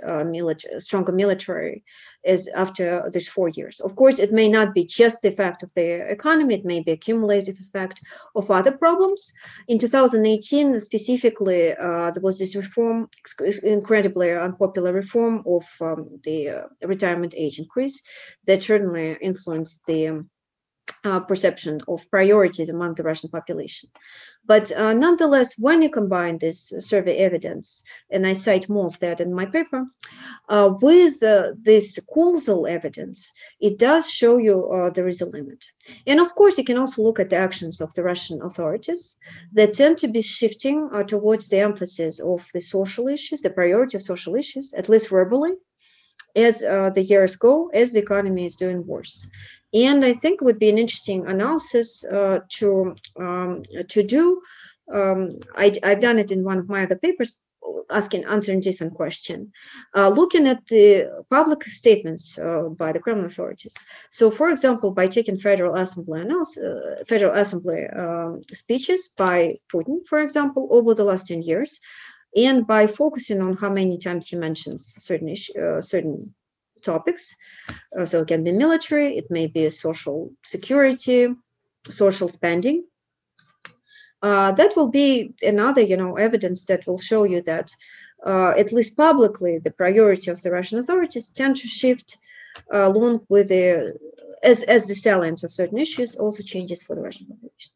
Speaker 2: stronger military as after these four years. Of course, it may not be just the effect of the economy, it may be a cumulative effect of other problems. In 2018, specifically, uh, there was this reform, incredibly unpopular reform of um, the uh, retirement age increase that certainly influenced the um, uh, perception of priorities among the Russian population. But uh, nonetheless, when you combine this survey evidence, and I cite more of that in my paper, uh, with uh, this causal evidence, it does show you uh, there is a limit. And of course, you can also look at the actions of the Russian authorities that tend to be shifting uh, towards the emphasis of the social issues, the priority of social issues, at least verbally, as the years go, as the economy is doing worse. And I think would be an interesting analysis uh, to um, to do. Um, I, have done it in one of my other papers, asking answering different question, uh, looking at the public statements uh, by the Kremlin authorities. So, for example, by taking Federal Assembly uh, Federal Assembly um, speeches by Putin, for example, over the last ten years, and by focusing on how many times he mentions certain issue, uh, certain topics. Uh, so it can be military, it may be social security, social spending. Uh, that will be another, you know, evidence that will show you that, uh, at least publicly, the priority of the Russian authorities tend to shift uh, along with the as as the salience of certain issues also changes for the Russian population.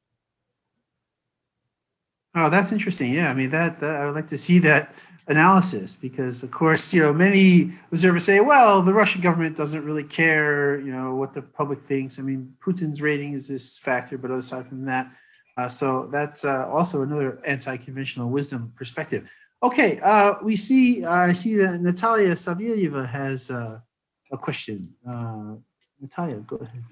Speaker 3: Oh, that's interesting. Yeah, I mean that, that I would like to see that analysis because of course you know many observers say well the russian government doesn't really care you know what the public thinks. I mean putin's rating is this factor but aside from that uh, so that's uh, also another anti-conventional wisdom perspective. Okay uh, we see i see that natalia savilyeva has uh, a question. Uh, natalia go ahead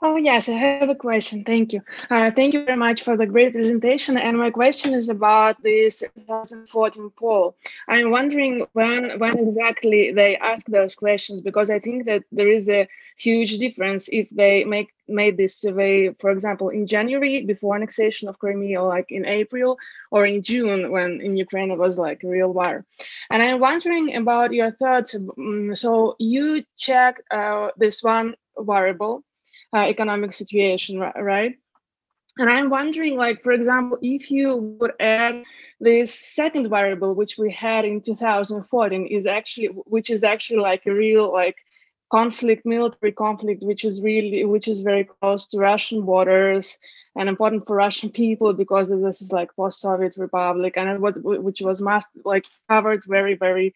Speaker 4: Oh, yes, I have a question. Thank you. Uh, thank you very much for the great presentation. And my question is about this 2014 poll. I'm wondering when, when exactly they ask those questions, because I think that there is a huge difference if they make made this survey, for example, in January before annexation of Crimea, or like in April, or in June when in Ukraine it was like real war. And I'm wondering about your thoughts. Mm, so you checked uh, this one variable uh, economic situation, right? And I'm wondering, like, for example, if you would add this second variable, which we had in 2014, is actually, which is actually like a real, like, conflict, military conflict, which is really, which is very close to Russian borders and important for Russian people because this is like post-Soviet republic, and what which was must like covered very, very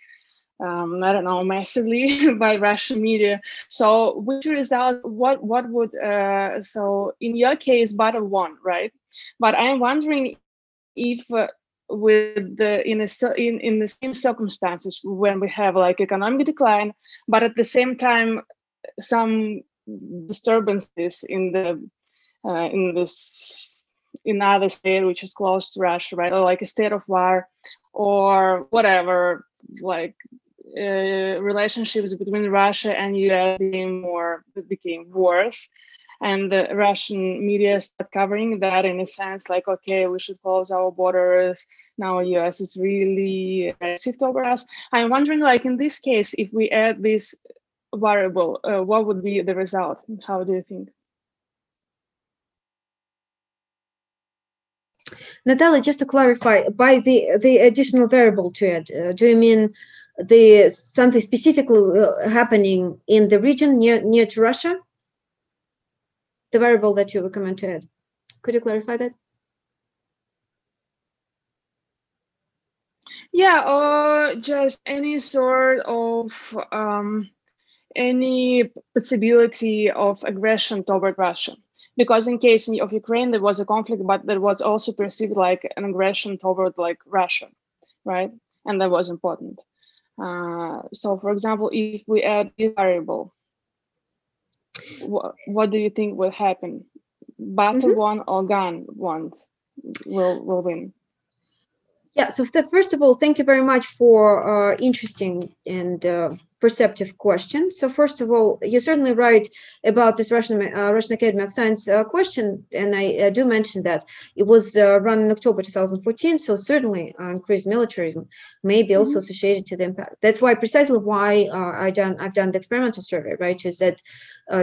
Speaker 4: um, I don't know, massively by Russian media. So, which result? What what would uh, so in your case, bottom one, right? But I'm wondering if uh, with the in a in in the same circumstances when we have like economic decline, but at the same time some disturbances in the uh, in this in other state which is close to Russia, right? Or like a state of war or whatever, like uh, relationships between Russia and US became more became worse, and the Russian media started covering that in a sense, like okay, we should close our borders. Now US is really aggressive over us. I'm wondering, like in this case, if we add this variable, uh, what would be the result? How do you think?
Speaker 2: Natalia, just to clarify, by the the additional variable to it, uh, do you mean the something specifically uh, happening in the region near near to Russia? The variable that you recommend to add. Could you clarify that?
Speaker 4: Yeah, or just any sort of um, any possibility of aggression toward Russia. Because in case of Ukraine, there was a conflict, but there was also perceived like an aggression toward like Russia, right? And that was important. Uh, so for example, if we add this variable, what, what do you think will happen? Battle mm -hmm. one or gun ones will, will win?
Speaker 2: Yeah, so first of all, thank you very much for uh, interesting and uh, perceptive question. So first of all, you're certainly right about this Russian uh, Russian Academy of Science uh, question, and I, I, do mention that it was uh, run in October 2014. So certainly, uh, increased militarism may be also mm -hmm. associated to the impact. That's why precisely why I done I've done the experimental survey, right? Is that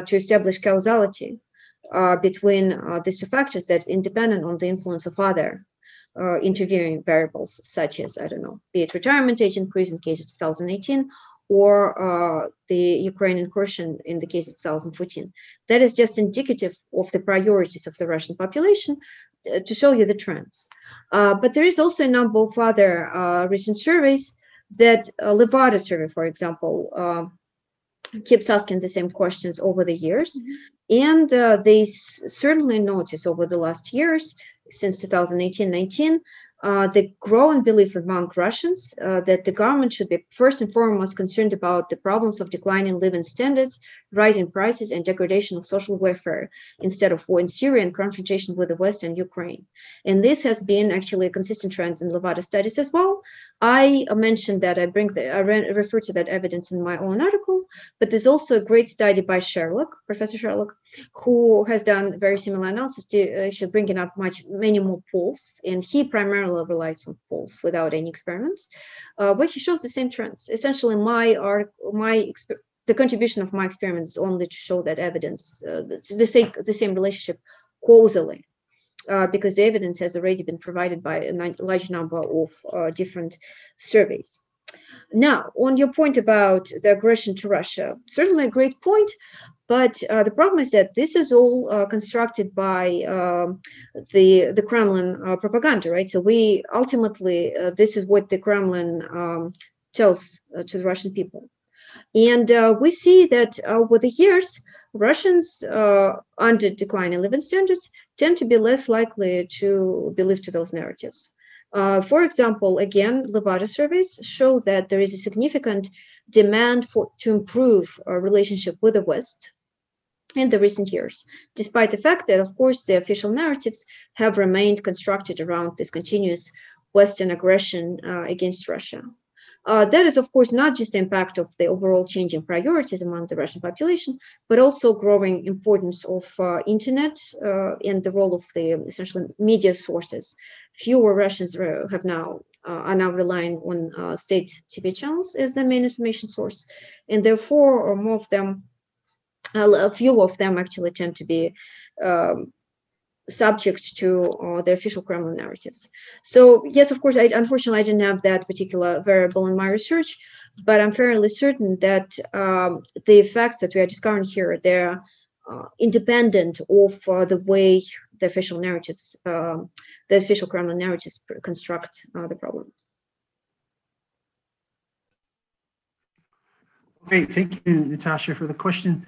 Speaker 2: to establish causality between these two factors that's independent on the influence of other uh, interfering variables such as I don't know, be it retirement age increase in case of 2018 or uh, the Ukraine incursion in the case of 2014. That is just indicative of the priorities of the Russian population uh, to show you the trends. Uh, but there is also a number of other uh, recent surveys that uh, Levada survey, for example, uh, keeps asking the same questions over the years. Mm -hmm. And they certainly notice over the last years, since 2018-19, uh, the growing belief among Russians uh, that the government should be first and foremost concerned about the problems of declining living standards, rising prices, and degradation of social welfare instead of war in Syria and confrontation with the West and Ukraine. And this has been actually a consistent trend in Levada studies as well. I mentioned that I bring the, I refer to that evidence in my own article, but there's also a great study by Sherlock, Professor Sherlock, who has done very similar analysis to actually bringing up much many more polls, and he primarily relies on polls without any experiments, uh, but he shows the same trends. Essentially, my art, my the contribution of my experiment is only to show that evidence, uh, the, same, the same relationship causally, uh, because the evidence has already been provided by a large number of uh, different surveys. Now, on your point about the aggression to Russia, certainly a great point, but uh, the problem is that this is all uh, constructed by um, the the Kremlin uh, propaganda, right? So we ultimately uh, this is what the Kremlin um, tells uh, to the Russian people, and uh, we see that over the years, Russians under declining living standards tend to be less likely to believe to those narratives. Uh, for example, again, Levada surveys show that there is a significant demand for to improve our relationship with the West. in the recent years, despite the fact that, of course, the official narratives have remained constructed around this continuous Western aggression uh, against Russia. Uh, that is, of course, not just the impact of the overall changing priorities among the Russian population, but also growing importance of uh, internet uh, and the role of the essentially media sources. Fewer Russians have now uh, are now relying on uh, state TV channels as their main information source, and therefore, more of them, a few of them actually tend to be um, subject to uh, the official Kremlin narratives. So yes, of course, I, unfortunately, I didn't have that particular variable in my research, but I'm fairly certain that um, the effects that we are discovering here, they're uh, independent of uh, the way the official narratives, um, the official Kremlin narratives construct uh, the problem.
Speaker 3: Great, thank you, Natasha, for the question.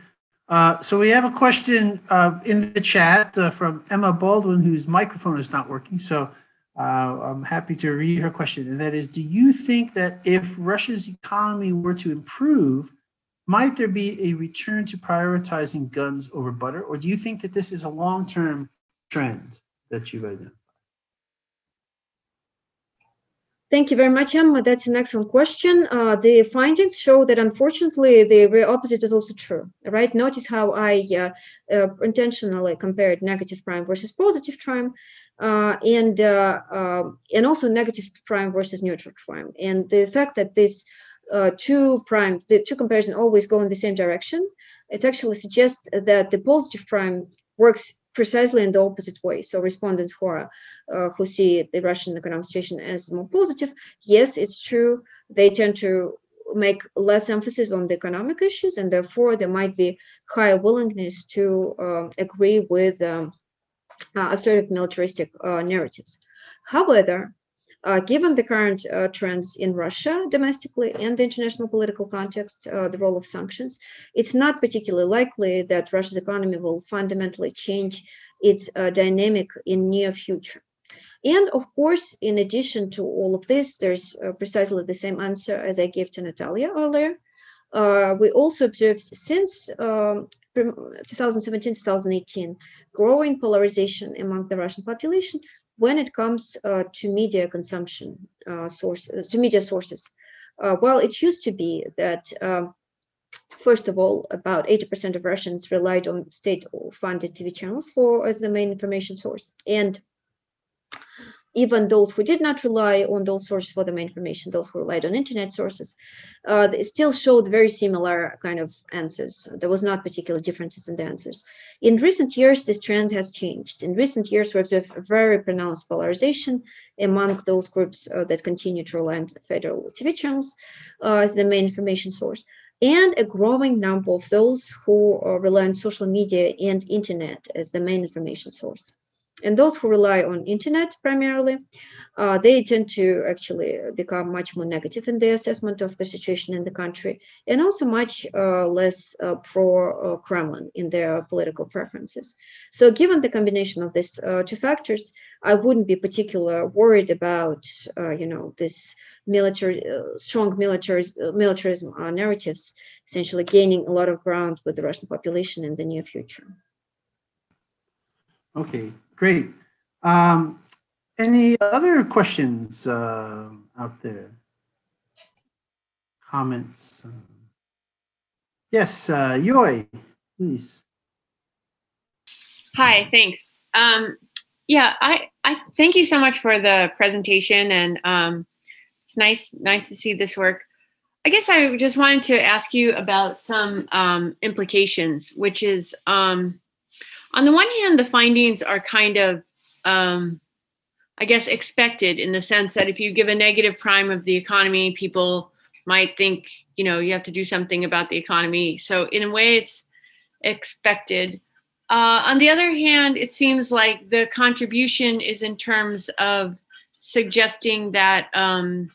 Speaker 3: Uh, so we have a question uh, in the chat uh, from Emma Baldwin, whose microphone is not working. So uh, I'm happy to read her question. And that is, do you think that if Russia's economy were to improve, might there be a return to prioritizing guns over butter? Or do you think that this is a long-term trend that you've identified?
Speaker 2: Thank you very much, Emma. That's an excellent question. Uh, the findings show that unfortunately the very opposite is also true, right? Notice how I uh, uh, intentionally compared negative prime versus positive prime, uh, and uh, um, and also negative prime versus neutral prime. And the fact that these uh, two primes, the two comparisons always go in the same direction, it actually suggests that the positive prime works precisely in the opposite way. So respondents who are uh, who see the Russian economic situation as more positive, yes, it's true. They tend to make less emphasis on the economic issues, and therefore there might be higher willingness to uh, agree with um, uh, assertive militaristic uh, narratives. However, given the current uh, trends in Russia domestically and the international political context, uh, the role of sanctions, it's not particularly likely that Russia's economy will fundamentally change its uh, dynamic in near future. And of course, in addition to all of this, there's uh, precisely the same answer as I gave to Natalia earlier. Uh, we also observed since 2017-2018 um, growing polarization among the Russian population when it comes uh, to media consumption uh, sources, to media sources, uh, well, it used to be that, um, first of all, about 80% of Russians relied on state-funded TV channels for as the main information source, and even those who did not rely on those sources for the main information, those who relied on internet sources, uh, they still showed very similar kind of answers. There was not particular differences in the answers. In recent years, this trend has changed. In recent years, we observe very pronounced polarization among those groups uh, that continue to rely on federal TV channels uh, as the main information source and a growing number of those who uh, rely on social media and internet as the main information source. And those who rely on internet primarily, uh, they tend to actually become much more negative in their assessment of the situation in the country, and also much uh, less uh, pro-Kremlin in their political preferences. So given the combination of these uh, two factors, I wouldn't be particularly worried about, uh, you know, this military, uh, strong militarism narratives essentially gaining a lot of ground with the Russian population in the near future.
Speaker 3: Okay, Great. Um, any other questions uh, out there? Comments? Yes, uh, Yoy, please.
Speaker 5: Hi, thanks. Um, yeah, I, I thank you so much for the presentation and um, it's nice, nice to see this work. I guess I just wanted to ask you about some um, implications, which is um, on the one hand, the findings are kind of, um, I guess, expected in the sense that if you give a negative prime of the economy, people might think, you know, you have to do something about the economy. So in a way, it's expected. Uh, on the other hand, it seems like the contribution is in terms of suggesting that um,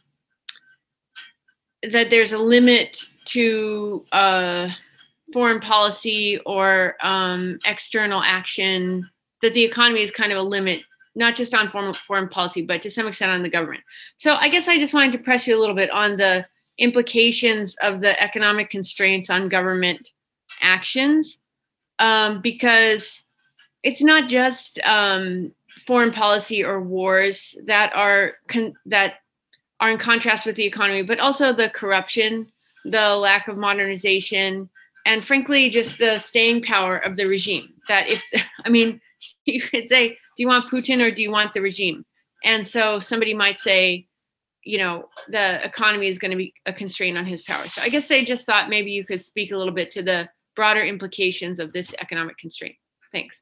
Speaker 5: that there's a limit to uh, foreign policy or um, external action, that the economy is kind of a limit, not just on foreign, foreign policy, but to some extent on the government. So I guess I just wanted to press you a little bit on the implications of the economic constraints on government actions. um, because it's not just um, foreign policy or wars that are con- that are in contrast with the economy, but also the corruption, the lack of modernization, and frankly, just the staying power of the regime. That if I mean, you could say, do you want Putin or do you want the regime? And so somebody might say, you know, the economy is going to be a constraint on his power. So I guess they just thought maybe you could speak a little bit to the broader implications of this economic constraint. Thanks.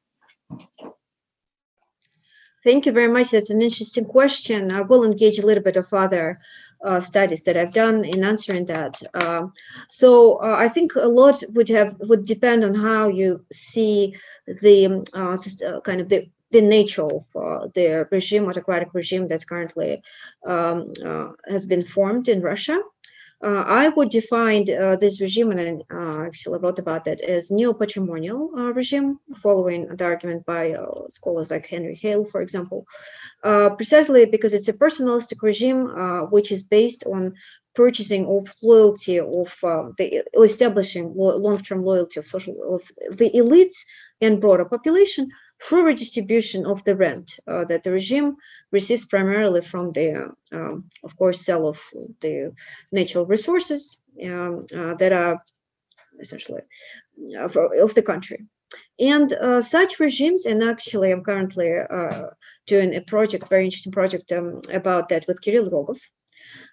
Speaker 2: Thank you very much. That's an interesting question. I will engage a little bit of other uh, studies that I've done in answering that. Um, so uh, I think a lot would have would depend on how you see the um, uh, uh, kind of the the nature of uh, the regime, autocratic regime that's currently um, uh, has been formed in Russia. Uh, I would define uh, this regime, and I uh, actually wrote about that, as neo-patrimonial regime, following the argument by scholars like Henry Hale, for example, precisely because it's a personalistic regime which is based on purchasing of loyalty of the establishing lo- long-term loyalty of social of the elites and broader population through redistribution of the rent uh, that the regime receives primarily from the, um, of course, sale of the natural resources um, uh, that are essentially of, of the country. And uh, such regimes, and actually, I'm currently uh, doing a project, very interesting project um, about that with Kirill Rogov.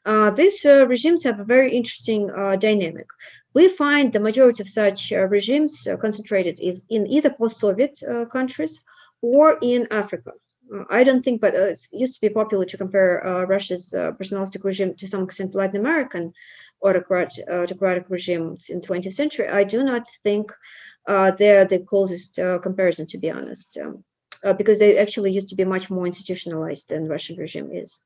Speaker 2: Uh, these uh, regimes have a very interesting uh, dynamic. We find the majority of such uh, regimes uh, concentrated is in either post-Soviet uh, countries or in Africa. I don't think, but it used to be popular to compare Russia's personalistic regime to some extent Latin American autocratic, autocratic regimes in 20th century. I do not think they're the closest comparison, to be honest, um, because they actually used to be much more institutionalized than Russian regime is.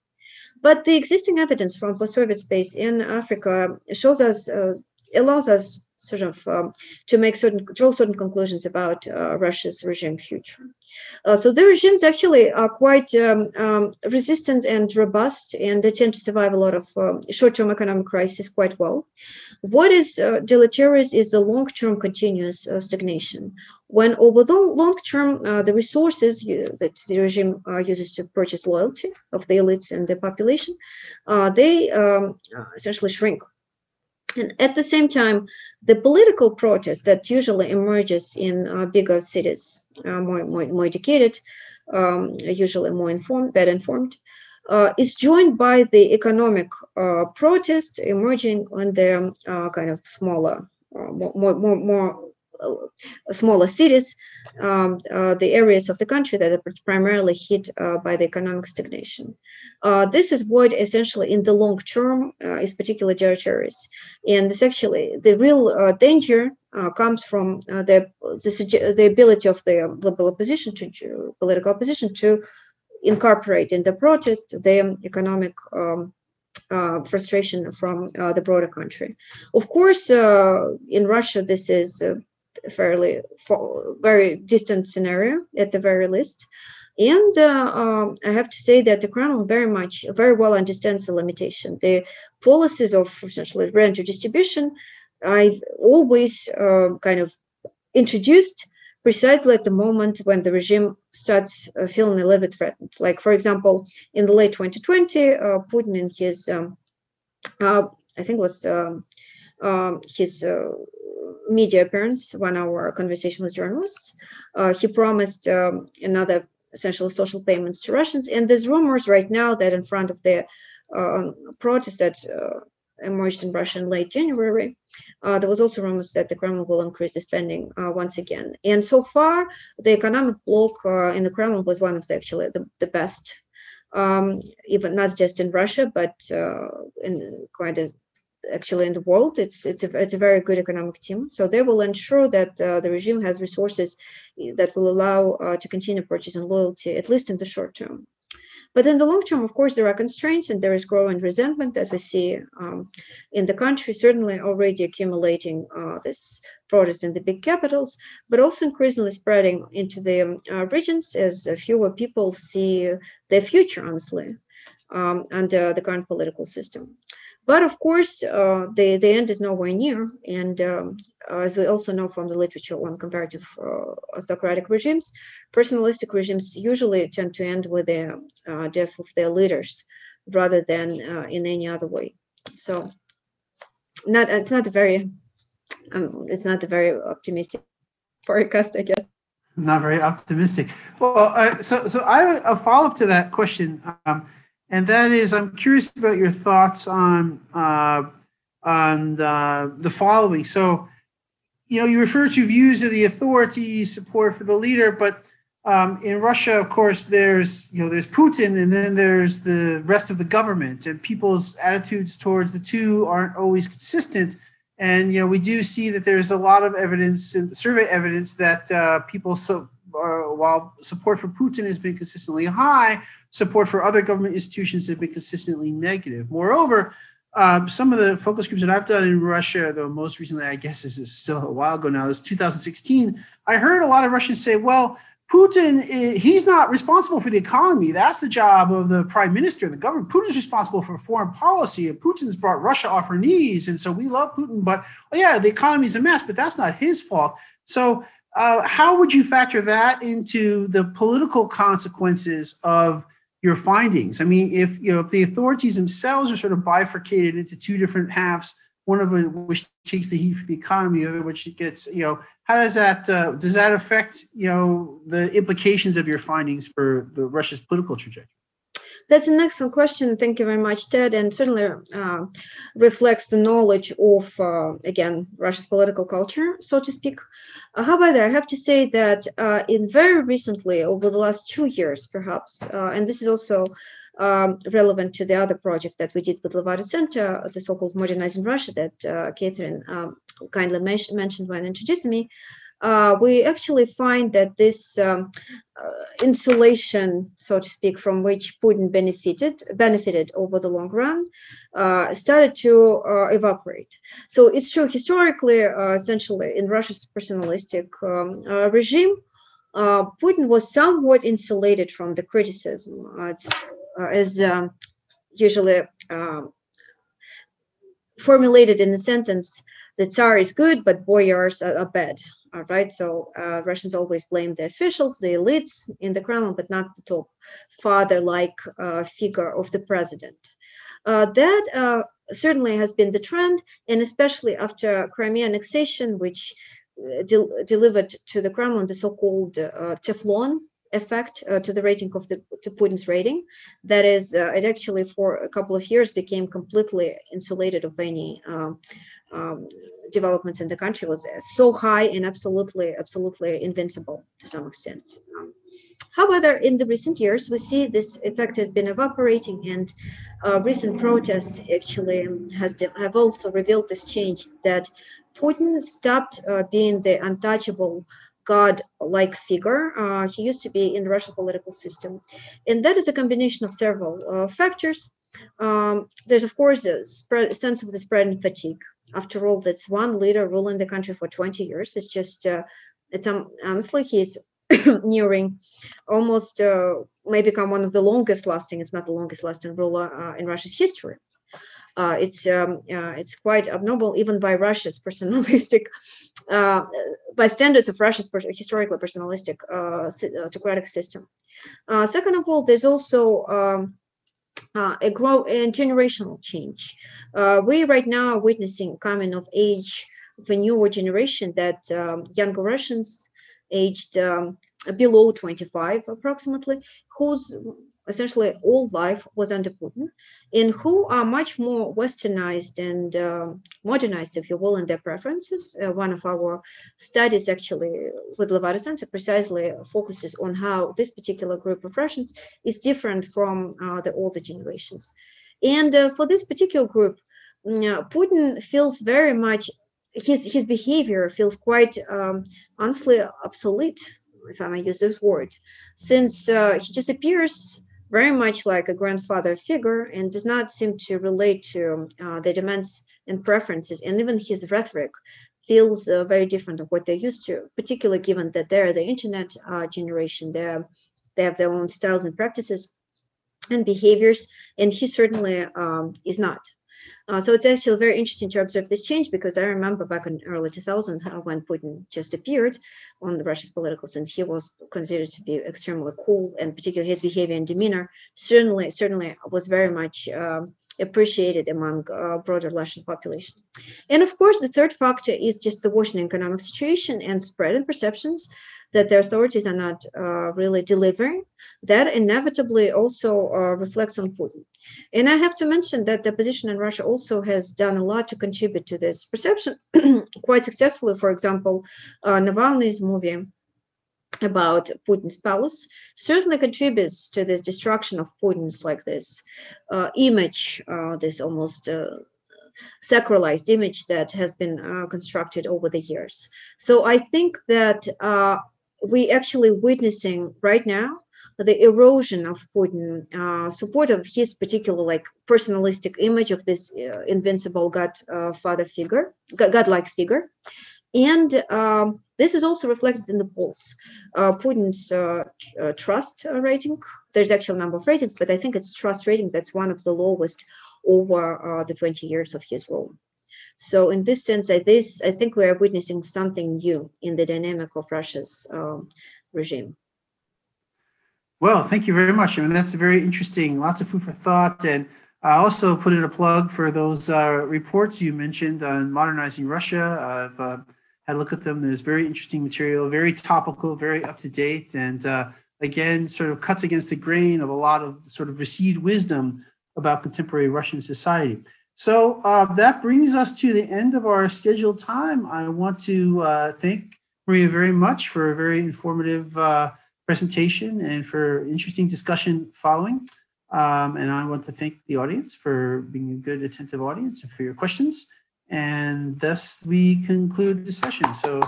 Speaker 2: But the existing evidence from post-Soviet space in Africa shows us, uh, allows us sort of um, to make certain draw certain conclusions about uh, Russia's regime future. Uh, so the regimes actually are quite um, um, resistant and robust, and they tend to survive a lot of um, short-term economic crises quite well. What is uh, deleterious is the long-term continuous uh, stagnation. When over the long term, uh, the resources you, that the regime uh, uses to purchase loyalty of the elites and the population, they um, essentially shrink and at the same time, the political protest that usually emerges in uh, bigger cities, uh, more, more, more educated, um, usually more informed, better informed, uh, is joined by the economic uh, protest emerging on the uh, kind of smaller, uh, more, more, more smaller cities, um, uh, the areas of the country that are primarily hit uh, by the economic stagnation. Uh, this is what essentially in the long term is particularly deleterious. And this actually, the real danger comes from the, the, the ability of the opposition to political opposition to incorporate in the protest the economic um, uh, frustration from uh, the broader country. Of course, uh, in Russia, this is fairly very distant scenario at the very least. And uh, um, I have to say that the Kremlin very much, very well understands the limitation. The policies of essentially rent distribution, I've always uh, kind of introduced precisely at the moment when the regime starts uh, feeling a little bit threatened. Like, for example, in the late 2020, uh, Putin in his, um, uh, I think was um, um, his uh, media appearance, one hour conversation with journalists. Uh, he promised um, another essential social payments to Russians. And there's rumors right now that in front of the uh, protest that uh, emerged in Russia in late January, uh, there was also rumors that the Kremlin will increase the spending uh, once again. And so far, the economic bloc uh, in the Kremlin was one of the actually the, the best um, even not just in Russia, but in quite a actually in the world. It's it's a it's a very good economic team. So they will ensure that uh, the regime has resources eh, that will allow uh, to continue purchasing loyalty at least in the short term. But in the long term, of course, there are constraints and there is growing resentment that we see um, in the country, certainly already accumulating uh, this protest in the big capitals, but also increasingly spreading into the um, uh, regions as fewer people see their future, honestly, um, under the current political system. But of course, uh, the, the end is nowhere near. And um, as we also know from the literature on comparative uh, autocratic regimes, personalistic regimes usually tend to end with the uh, death of their leaders rather than uh, in any other way. So not it's not a very um, it's not a very optimistic forecast, I guess.
Speaker 3: Not very optimistic. Well, uh, so so I a follow up to that question, um, and that is I'm curious about your thoughts on uh, on uh, the following. So, you know, you refer to views of the authorities, support for the leader, but um, in Russia, of course, there's you know there's Putin, and then there's the rest of the government, and people's attitudes towards the two aren't always consistent. And you know we do see that there's a lot of evidence, in survey evidence, that uh, people so uh, while support for Putin has been consistently high, support for other government institutions have been consistently negative. Moreover, um, some of the focus groups that I've done in Russia, though most recently, I guess this is still a while ago now, is 2016. I heard a lot of Russians say, well, Putin, he's not responsible for the economy. That's the job of the prime minister, the government. Putin's responsible for foreign policy, and Putin's brought Russia off her knees. And so we love Putin, but oh yeah, the economy's a mess, but that's not his fault. So, uh, how would you factor that into the political consequences of your findings? I mean, if you know if the authorities themselves are sort of bifurcated into two different halves, one of which takes the heat for the economy, the other which gets you know how does that uh, does that affect you know the implications of your findings for the Russia's political trajectory?
Speaker 2: That's an excellent question. Thank you very much, Ted, and certainly uh, reflects the knowledge of uh, again Russia's political culture, so to speak. Uh, however, I have to say that uh, in very recently, over the last two years, perhaps, uh, and this is also um, relevant to the other project that we did with Levada Center, the so-called Modernizing Russia that uh, Catherine um, kindly mentioned when introducing me, uh, we actually find that this um, uh, insulation, so to speak, from which Putin benefited benefited over the long run, uh, started to uh, evaporate. So it's true historically, uh, essentially in Russia's personalistic um, regime, Putin was somewhat insulated from the criticism. uh, is um, usually um, formulated in the sentence the Tsar is good, but boyars are bad. All right, so uh, Russians always blame the officials, the elites in the Kremlin, but not the top father-like uh, figure of the president. Uh, that uh, certainly has been the trend, and especially after Crimea annexation, which uh, de- delivered to the Kremlin the so-called uh, Teflon effect uh, to the rating of the to Putin's rating. That is, uh, it actually for a couple of years became completely insulated of any um, um, developments in the country. was so high and absolutely, absolutely invincible to some extent. Um, however, in the recent years, we see this effect has been evaporating, and uh, recent protests actually has have also revealed this change that Putin stopped uh, being the untouchable god-like figure. Uh, he used to be in the Russian political system. And that is a combination of several uh, factors. Um, there's, of course, a spread, sense of the spread and fatigue. After all, that's one leader ruling the country for 20 years. It's just, uh, it's um, honestly, he's nearing almost uh, may become one of the longest lasting, it's not the longest lasting ruler uh, in Russia's history. Uh, it's um, uh, it's quite abnormal even by Russia's personalistic, uh, by standards of Russia's per- historically personalistic autocratic system. Uh, second of all, there's also um, uh, a grow and generational change. we right now are witnessing coming of age of a newer generation that um, younger Russians aged um, below 25 approximately, whose essentially all life was under Putin, and who are much more westernized and uh, modernized, if you will, in their preferences. Uh, one of our studies actually with Levada Center precisely focuses on how this particular group of Russians is different from uh, the older generations. And uh, for this particular group, mm, Putin feels very much, his, his behavior feels quite um, honestly obsolete, if I may use this word, since uh, he just appears very much like a grandfather figure and does not seem to relate to uh, the demands and preferences. And even his rhetoric feels uh, very different of what they're used to, particularly given that they're the internet uh, generation. they they have their own styles and practices and behaviors, and he certainly um, is not. Uh, so it's actually very interesting to observe this change because I remember back in early 2000 how when Putin just appeared on the Russia's political scene, he was considered to be extremely cool, and particularly his behavior and demeanor certainly certainly was very much um, appreciated among uh, broader Russian population. And of course, the third factor is just the worsening economic situation and spread in perceptions that the authorities are not uh, really delivering. That inevitably also uh, reflects on Putin. And I have to mention that the opposition in Russia also has done a lot to contribute to this perception quite successfully. For example, uh, Navalny's movie about Putin's palace certainly contributes to this destruction of Putin's like this uh, image, uh, this almost uh, sacralized image that has been uh, constructed over the years. So I think that uh, we actually witnessing right now the erosion of Putin, uh, support of his particular like personalistic image of this uh, invincible God uh, father figure, God- godlike figure. And um, this is also reflected in the polls. Uh, Putin's uh, uh, trust rating, there's actual number of ratings, but I think it's trust rating that's one of the lowest over the 20 years of his rule. So in this sense, I, this, I think we are witnessing something new in the dynamic of Russia's um, regime.
Speaker 3: Well, thank you very much. I mean, that's very interesting. Lots of food for thought. And I also put in a plug for those uh, reports you mentioned on modernizing Russia. I've uh, had a look at them. There's very interesting material, very topical, very up to date, and uh, again, sort of cuts against the grain of a lot of sort of received wisdom about contemporary Russian society. So uh, that brings us to the end of our scheduled time. I want to uh, thank Maria very much for a very informative uh, presentation and for interesting discussion following. Um, and I want to thank the audience for being a good, attentive audience and for your questions. And thus we conclude the session. So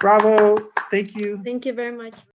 Speaker 3: bravo, thank you.
Speaker 2: Thank you very much.